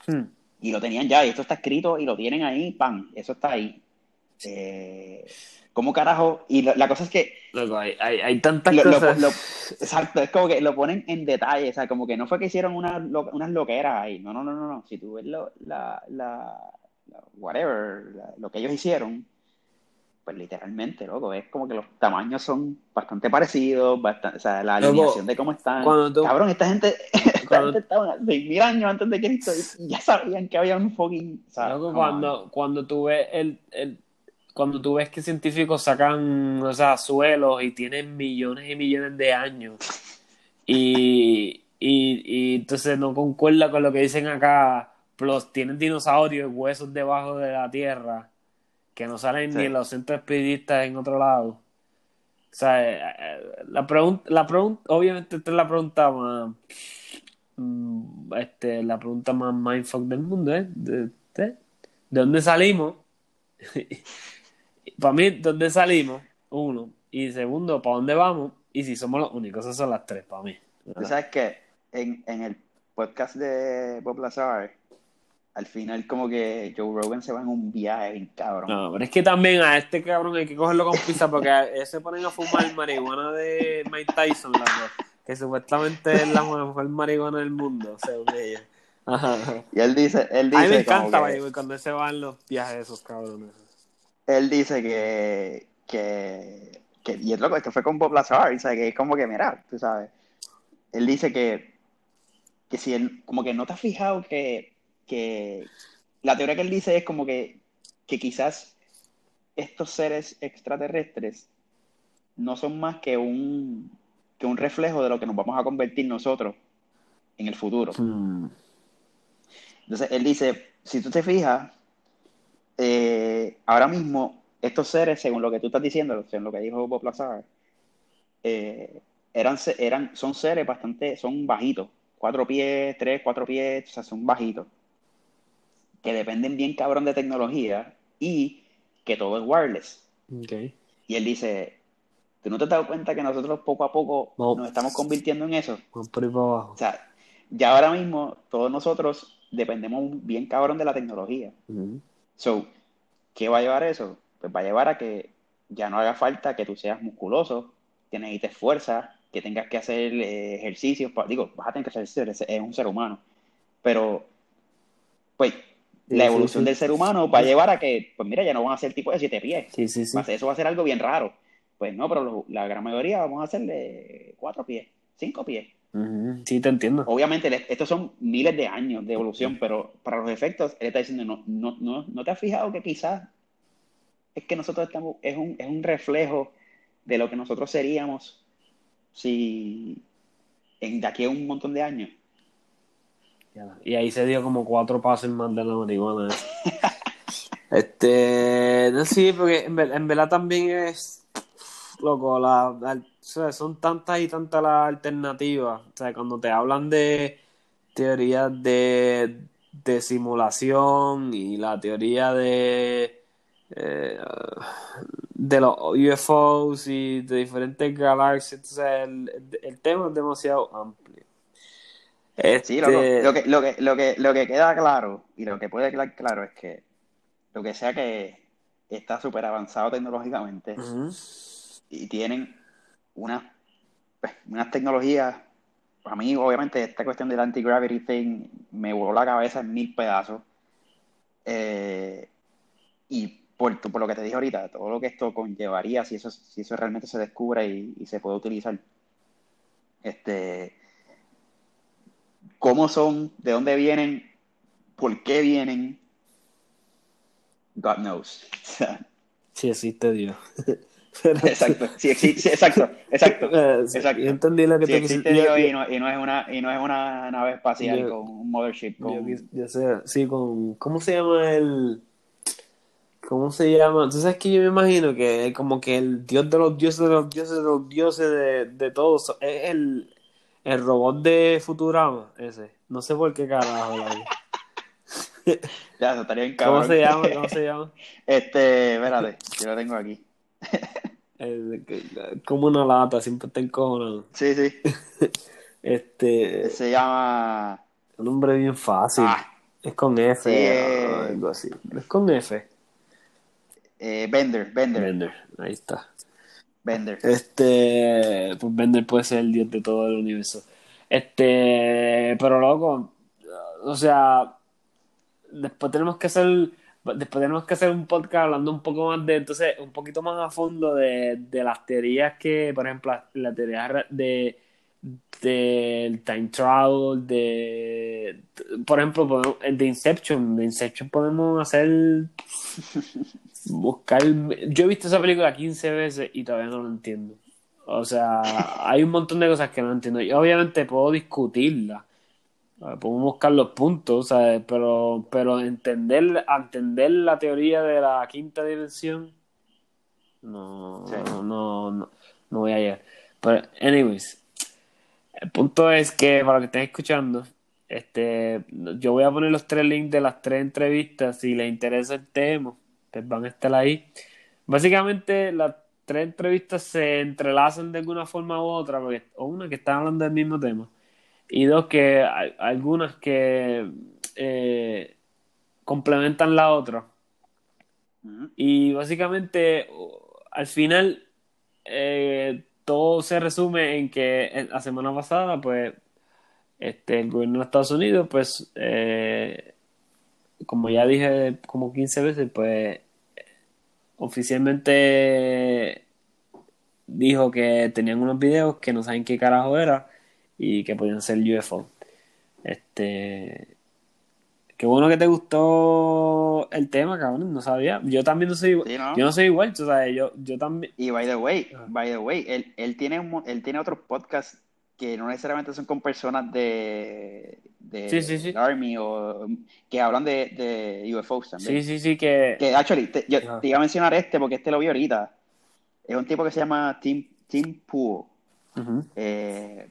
hmm, Y lo tenían ya, y esto está escrito y lo tienen ahí, ¡pam! Eso está ahí. Eh, ¿Cómo carajo? Y la, la cosa es que, loco, hay, hay, hay tantas Lo- cosas. lo- exacto, es como que lo ponen en detalle, o sea, como que no fue que hicieron una, unas loqueras ahí, no, no, no, no, no. Si tú ves lo, la, la, la- whatever, lo que ellos hicieron, pues literalmente, loco, es como que los tamaños son bastante parecidos, bastante, o sea, la alineación de cómo están. tú- Cabrón, esta gente, esta Cuando- gente estaba 6.000 años antes de Cristo y ya sabían que había un fucking, o sea, Loco, come cuando, cuando tú ves el, el- cuando tú ves que científicos sacan, o sea, suelos y tienen millones y millones de años y, y, y entonces no concuerda con lo que dicen acá, plus tienen dinosaurios y huesos debajo de la tierra que no salen Sí. ni en los centros espiritistas en otro lado. O sea, eh, eh, la pregunta, la pregunta, obviamente esta es la pregunta más, mm, este, la pregunta más mindfuck del mundo, ¿eh? ¿De, de, ¿de dónde salimos? Para mí, ¿de dónde salimos? Uno. Y segundo, ¿para dónde vamos? Y si somos los únicos, esas son las tres para mí. Tú sabes que en, en el podcast de Bob Lazar, al final como que Joe Rogan se va en un viaje bien cabrón. No, pero es que también a este cabrón hay que cogerlo con pizza porque se ponen a fumar marihuana de Mike Tyson, loco, que supuestamente es la mejor marihuana del mundo, según ellos. Ajá. Y él dice, él A mí me dice encanta, que- cuando se van los viajes de esos cabrones. Él dice que, que, que- y es loco, es que fue con Bob Lazar, y sabe que es como que, mira, tú sabes, él dice que, que si él, como que no te has fijado que, que la teoría que él dice es como que, que quizás estos seres extraterrestres no son más que un, que un reflejo de lo que nos vamos a convertir nosotros en el futuro. Hmm. Entonces, él dice, si tú te fijas, eh, ahora mismo estos seres, según lo que tú estás diciendo, según lo que dijo Bob Lazar, eh, eran, eran, son seres bastante, son bajitos, cuatro pies, tres, cuatro pies, o sea, son bajitos, que dependen bien cabrón de tecnología y que todo es wireless. Ok. Y él dice, ¿tú no te has dado cuenta que nosotros poco a poco No. nos estamos convirtiendo en eso? Vamos por ahí para abajo. O sea, ya ahora mismo todos nosotros dependemos bien cabrón de la tecnología. So, ¿qué va a llevar eso? Pues va a llevar a que ya no haga falta que tú seas musculoso, que necesites fuerza, que tengas que hacer eh, ejercicios, digo, vas a tener que hacer ejercicios, es un ser humano, pero pues la sí, evolución sí. del ser humano va a llevar a que, pues mira, ya no van a ser tipo de siete pies, eso va a ser algo bien raro. Pues no, pero lo- la gran mayoría vamos a hacerle cuatro pies, cinco pies. Sí, te entiendo. Obviamente, estos son miles de años de evolución, pero para los efectos, él está diciendo, no, no, no, ¿no te has fijado que quizás es que nosotros estamos, es un, es un reflejo de lo que nosotros seríamos si en, de aquí a un montón de años? Y ahí se dio como cuatro pasos más de la marihuana. este, no, sí, porque en, en verdad también es, loco, la, la- o sea, son tantas y tantas las alternativas. O sea, cuando te hablan de teorías de, de simulación y la teoría de, eh, de los UFOs y de diferentes galaxias, sea, el, el tema es demasiado amplio. Sí, loco, Este, lo que, lo que, lo que, lo que queda claro y lo que puede quedar claro es que lo que sea que está súper avanzado tecnológicamente. Y tienen unas, pues, unas tecnologías, a mí obviamente esta cuestión del anti-gravity thing me voló la cabeza en mil pedazos. Eh, y por, por lo que te dije ahorita, todo lo que esto conllevaría si eso, si eso realmente se descubre y, se puede utilizar. Este, cómo son, de dónde vienen, por qué vienen, God knows. Sí existe Dios. Exacto, sí, existe, sí, exacto, exacto. Sí, exacto. Yo entendí lo que Sí te existe yo- Dios y no, y no es una y no es una nave espacial Yo- con un mothership yo con quis- yo sé, sí, con. ¿Cómo se llama el. ¿Cómo se llama? Entonces es que yo me imagino que como que el dios de los dioses de los dioses de los dioses de, de todos es el, el robot de Futurama, ese. No sé por qué carajo. ya eso estaría bien ¿Cómo se llama? ¿Cómo se llama? Este, espérate, yo lo tengo aquí. Como una lata, siempre está encojonado. Sí, sí. Este, Se llama un nombre bien fácil. ah, Es con F, Sí, eh. o algo así. Es con F. eh, Bender, Bender, Bender, ahí está. Bender. Este, pues Bender puede ser el dios de todo el universo. Este, pero loco, o sea, después tenemos que hacer, después tenemos que hacer un podcast hablando un poco más de, entonces, un poquito más a fondo de, de las teorías que, por ejemplo, la, teoría de del time travel, de, por ejemplo, podemos- de Inception, de Inception podemos hacer buscar, yo he visto esa película 15 veces y todavía no lo entiendo. O sea, hay un montón de cosas que no entiendo. Y obviamente puedo discutirla. Eh, Podemos buscar los puntos, ¿sabes? Pero, pero entender, entender la teoría de la quinta dimensión, no, Sí. no, no, no voy a llegar. Pero, anyways, el punto es que para los que estén escuchando, este, yo voy a poner los tres links de las tres entrevistas. Si les interesa el tema, pues van a estar ahí. Básicamente, las tres entrevistas se entrelazan de alguna forma u otra, porque, o una que está hablando del mismo tema, y dos que hay algunas que eh, complementan la otra. Y básicamente, al final, eh, todo se resume en que la semana pasada, pues, este, el gobierno de Estados Unidos, pues, eh, como ya dije como 15 veces, pues, oficialmente dijo que tenían unos videos que no saben qué carajo era y que podían ser UFO. Este, qué bueno que te gustó el tema, cabrón, no sabía. Yo también no soy igual. Sí, ¿no? Yo no soy igual, tú sabes, yo, yo también. Y by the way, Ah. by the way, él, él tiene un él tiene otros podcasts que no necesariamente son con personas de, de Sí, sí, sí. Army o que hablan de, de UFOs también. Sí, sí, sí, que. Que actually, te, yo te iba a mencionar este porque este lo vi ahorita. Es un tipo que se llama Tim, Tim Pool. Eh,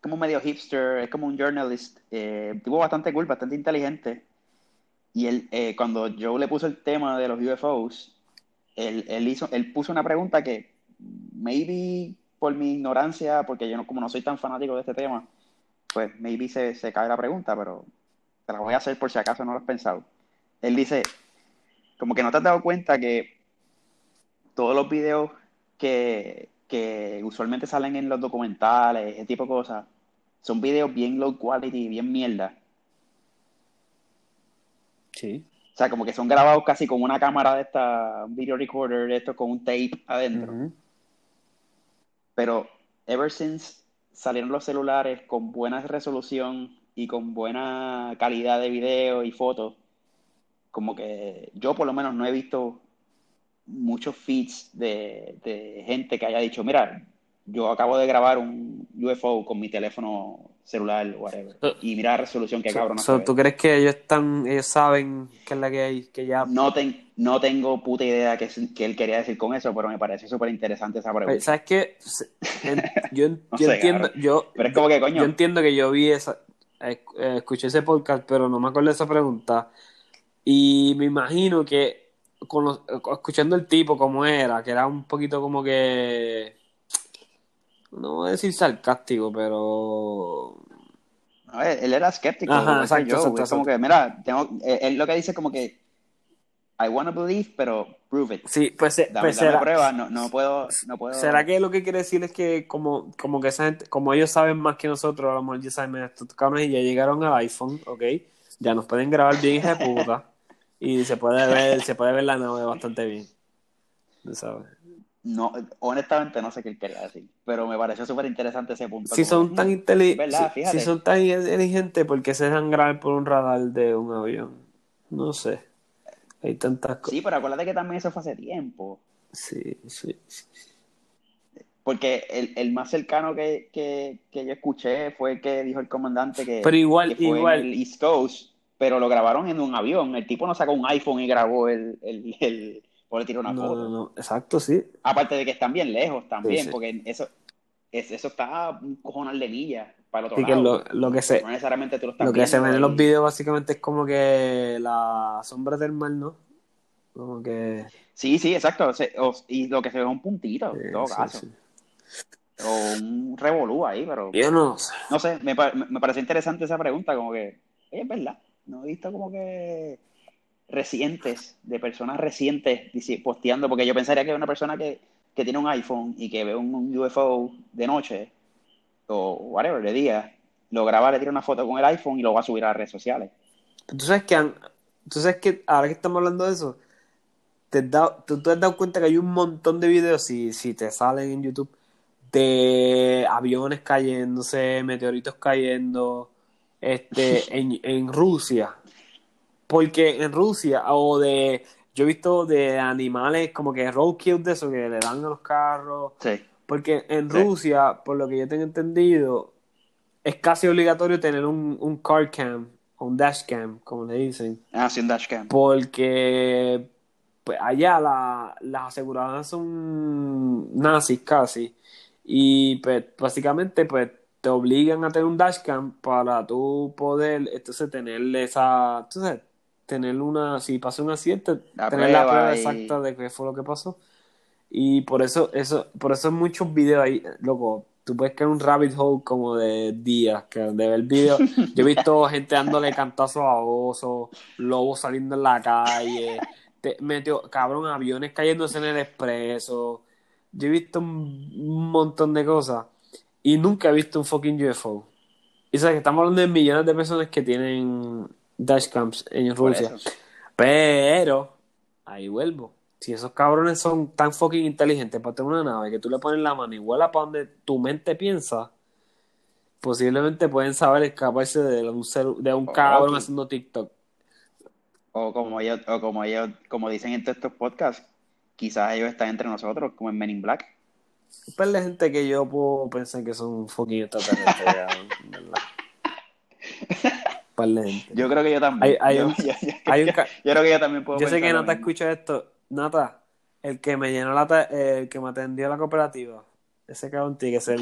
como medio hipster, es como un journalist, eh, tipo bastante cool, bastante inteligente. Y él, eh, cuando Joe le puso el tema de los UFOs, él, él hizo, él puso una pregunta que maybe por mi ignorancia, porque yo no, como no soy tan fanático de este tema, pues maybe se, se cae la pregunta, pero te la voy a hacer por si acaso no lo has pensado. Él dice, como que no te has dado cuenta que todos los videos que, que usualmente salen en los documentales, ese tipo de cosas, son videos bien low quality, bien mierda. Sí. O sea, como que son grabados casi con una cámara de esta, un video recorder de esto con un tape adentro. Pero ever since salieron los celulares con buena resolución y con buena calidad de video y fotos, como que yo por lo menos no he visto muchos feeds de, de gente que haya dicho, mira, yo acabo de grabar un UFO con mi teléfono celular, whatever, y mira la resolución que So- cabrón. so, ¿Tú crees que ellos están, ellos saben qué es la que hay, que ya No, ten- no tengo puta idea qué, qué él quería decir con eso, pero me parece súper interesante esa pregunta. ¿Sabes qué? Yo, No yo sé, entiendo, cabrón. yo, Pero es como que, coño, yo entiendo que yo vi esa, eh, escuché ese podcast, pero no me acuerdo de esa pregunta. Y me imagino que con los- eh, escuchando el tipo como era, que era un poquito como que, no voy a decir sarcástico, pero No, él, él era escéptico, Ajá, que exacto, yo. exacto, como que, mira, tengo, eh, él lo que dice es como que I wanna believe, pero prove it. sí, pues, se- Dame, pues dame será, pruebas, no, no puedo, no puedo. ¿Será que lo que quiere decir es que como, como que esa gente, como ellos saben más que nosotros, a lo mejor ya saben, estos cabrones ya llegaron al iPhone, ¿ok? Ya nos pueden grabar bien hija de puta y se puede ver, se puede ver la nave bastante bien. ¿Tú ¿Sabes? No, honestamente no sé qué quería decir, pero me pareció súper interesante ese punto. Si son tan "Mm, inteligentes, si, son tan inteligentes, ¿por qué se dejan grabar por un radar de un avión? No sé. Hay tantas cosas. Sí, pero acuérdate que también eso fue hace tiempo. Sí, sí, sí. Porque el, el más cercano que, que, que yo escuché fue el que dijo el comandante que, Pero igual, que fue igual. en el East Coast, pero lo grabaron en un avión. El tipo no sacó un iPhone y grabó el, el, el o le tiró una No, foto. no, no. Exacto, sí. Aparte de que están bien lejos también, Sí, sí. porque eso, es- eso está un cojonal de millas para el otro Así que lado. lo, lo que se, No necesariamente tú lo estás Lo que se ven en los videos básicamente es como que la sombra del mar, ¿no? Como que... Sí, sí, exacto. Se- o- y lo que se ve es un puntito, en todo caso. O un revolú ahí, pero Yo no sé. no sé, me, pa- me pareció interesante esa pregunta, como que, oye, es verdad, no he visto como que recientes, de personas recientes posteando, porque yo pensaría que una persona que, que tiene un iPhone y que ve un, UFO de noche, o whatever, de día, lo graba, le tira una foto con el iPhone y lo va a subir a las redes sociales. Tú sabes que, tú sabes que ahora que estamos hablando de eso, te has dado- tú te has dado cuenta que hay un montón de videos, si, si te salen en YouTube, de aviones cayéndose, meteoritos cayendo, este, en, en Rusia. Porque en Rusia, o de, yo he visto de animales como que roadkill de eso, que le dan a los carros. Sí. Porque en Sí. Rusia, por lo que yo tengo entendido, es casi obligatorio tener un, un car cam o un dash cam, como le dicen. Ah, sí, un dashcam. Porque pues, allá la- las aseguradoras son nazis casi. Y pues básicamente pues te obligan a tener un dashcam para tú poder entonces tener esa, sabes, tener una, si pasa un accidente, La tener la prueba y- exacta de qué fue lo que pasó. Y por eso, eso, por eso muchos videos ahí, loco, tú puedes caer en un rabbit hole como de días, que de ver videos. Yo he visto gente dándole cantazos a osos, lobos saliendo en la calle, te, meteo- cabrón, aviones cayéndose en el expreso. Yo he visto un, un montón de cosas y nunca he visto un fucking UFO. Y sabes que estamos hablando de millones de personas que tienen dashcams en Rusia. Pero, ahí vuelvo. Si esos cabrones son tan fucking inteligentes para tener una nave que tú le pones la mano y vuela para donde tu mente piensa, posiblemente pueden saber escaparse de un, celu- de un cabrón haciendo TikTok. O como ellos, o como ellos, como dicen en todos estos podcasts, quizás ellos están entre nosotros, como en Men in Black. Un par de gente que yo puedo pensar que son fucking extraterrestres. Un par de gente. Yo creo que yo también. Hay- hay yo, un- yo- yo- hay un yo creo que yo también puedo Yo sé que Nata escucha esto. Nata, el que me llenó la el que me atendió la cooperativa, ese cabrón tiene que ser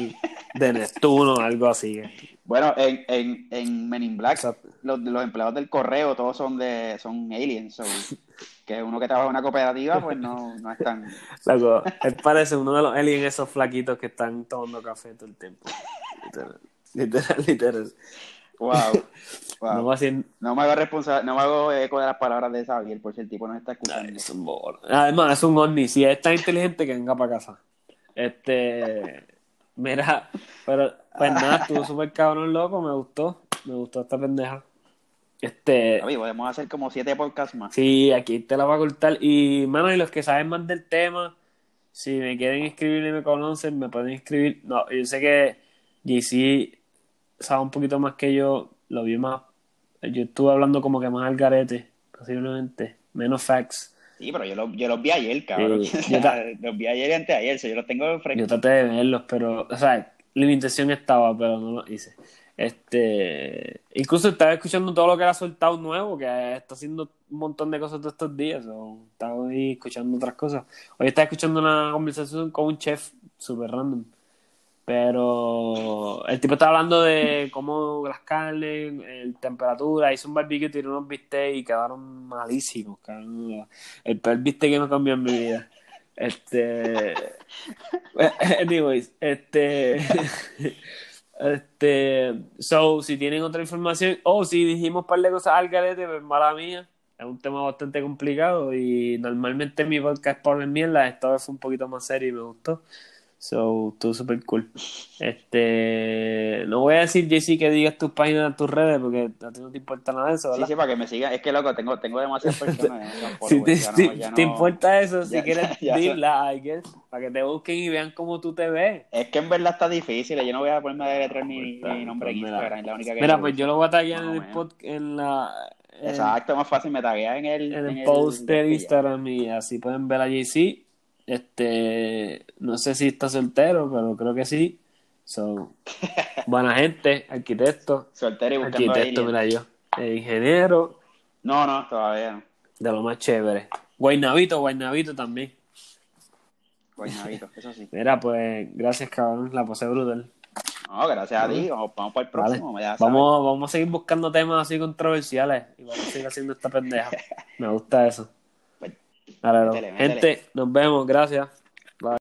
de Neptuno o algo así. Bueno, en, en, en Men in Black, los, los empleados del correo todos son de son aliens. So, que uno que trabaja en una cooperativa, pues no, no es tan. Loco, él parece uno de los aliens esos flaquitos que están tomando café todo el tiempo. Literal, literal, literal. Wow. wow. No. No me hago responsable, no me hago eco de las palabras de Xavier, por si el tipo nos está escuchando. Es un. Además, es un ovni. Si es tan inteligente, que venga para casa. Este... Mira, pero pues nada, estuvo súper cabrón loco, me gustó, me gustó esta pendeja. Este, podemos hacer como siete podcasts más. sí, aquí te la va a cortar. Y, mano, y los que saben más del tema, si me quieren escribir y me conocen, me pueden escribir. No, yo sé que JC sabe un poquito más que yo, lo vi más. Yo estuve hablando como que más al garete, posiblemente, menos facts. Sí, pero yo, lo- yo los vi ayer, cabrón. Sí, yo los vi ayer y antes de ayer, so yo los tengo frescos. Yo traté de verlos, pero, o sea, la intención estaba, pero no lo hice. Este, incluso estaba escuchando todo lo que era soltado nuevo, que está haciendo un montón de cosas todos estos días. o estaba ahí escuchando otras cosas. Hoy estaba escuchando una conversación con un chef super random. Pero el tipo estaba hablando de cómo las carnes, el temperatura, hizo un barbecue, tiró unos bistecs y quedaron malísimos. cabrón. El peor bistec que me cambió en mi vida. Este. Anyways, este. Este. So, si tienen otra información, o si dijimos un par de cosas al garete, pues mala mía. Es un tema bastante complicado y normalmente mi podcast por el mierda, esta vez fue un poquito más serio y me gustó. So, estuvo super cool. Este. No voy a decir, JC, que digas tus páginas, tus redes, porque a ti no te importa nada de eso, Sí, ¿verdad? sí, para que me sigan. Es que, loco, tengo, tengo demasiadas personas. demasiados Si te, ya no- te no- importa eso, si ya- quieres, dila, I guess, para que te busquen y vean cómo tú te ves. Es que en verdad está difícil. Yo no voy a ponerme a deletrear mi, Está, mi nombre en pues. Instagram. es la única que Mira, pues yo lo voy a taggear Más en el pod, en la en, Exacto, más fácil. Me taguea en el, en el en post de. Instagram y así pueden ver a JC. Este, no sé si está soltero, pero creo que sí. So, buena gente, arquitecto, Soltero y buscando arquitecto, mira yo, eh, ingeniero, No, no, todavía no. de lo más chévere. Guaynabito, Guaynabito también. Guaynabito, eso sí. Mira, pues, gracias cabrón, la pasé brutal. No, gracias a ti. Vamos, vamos para el próximo. Vamos, vamos a seguir buscando temas así controversiales y vamos a seguir haciendo esta pendeja. Me gusta eso. Dale, bro. métele, métele. Gente, nos vemos. Gracias.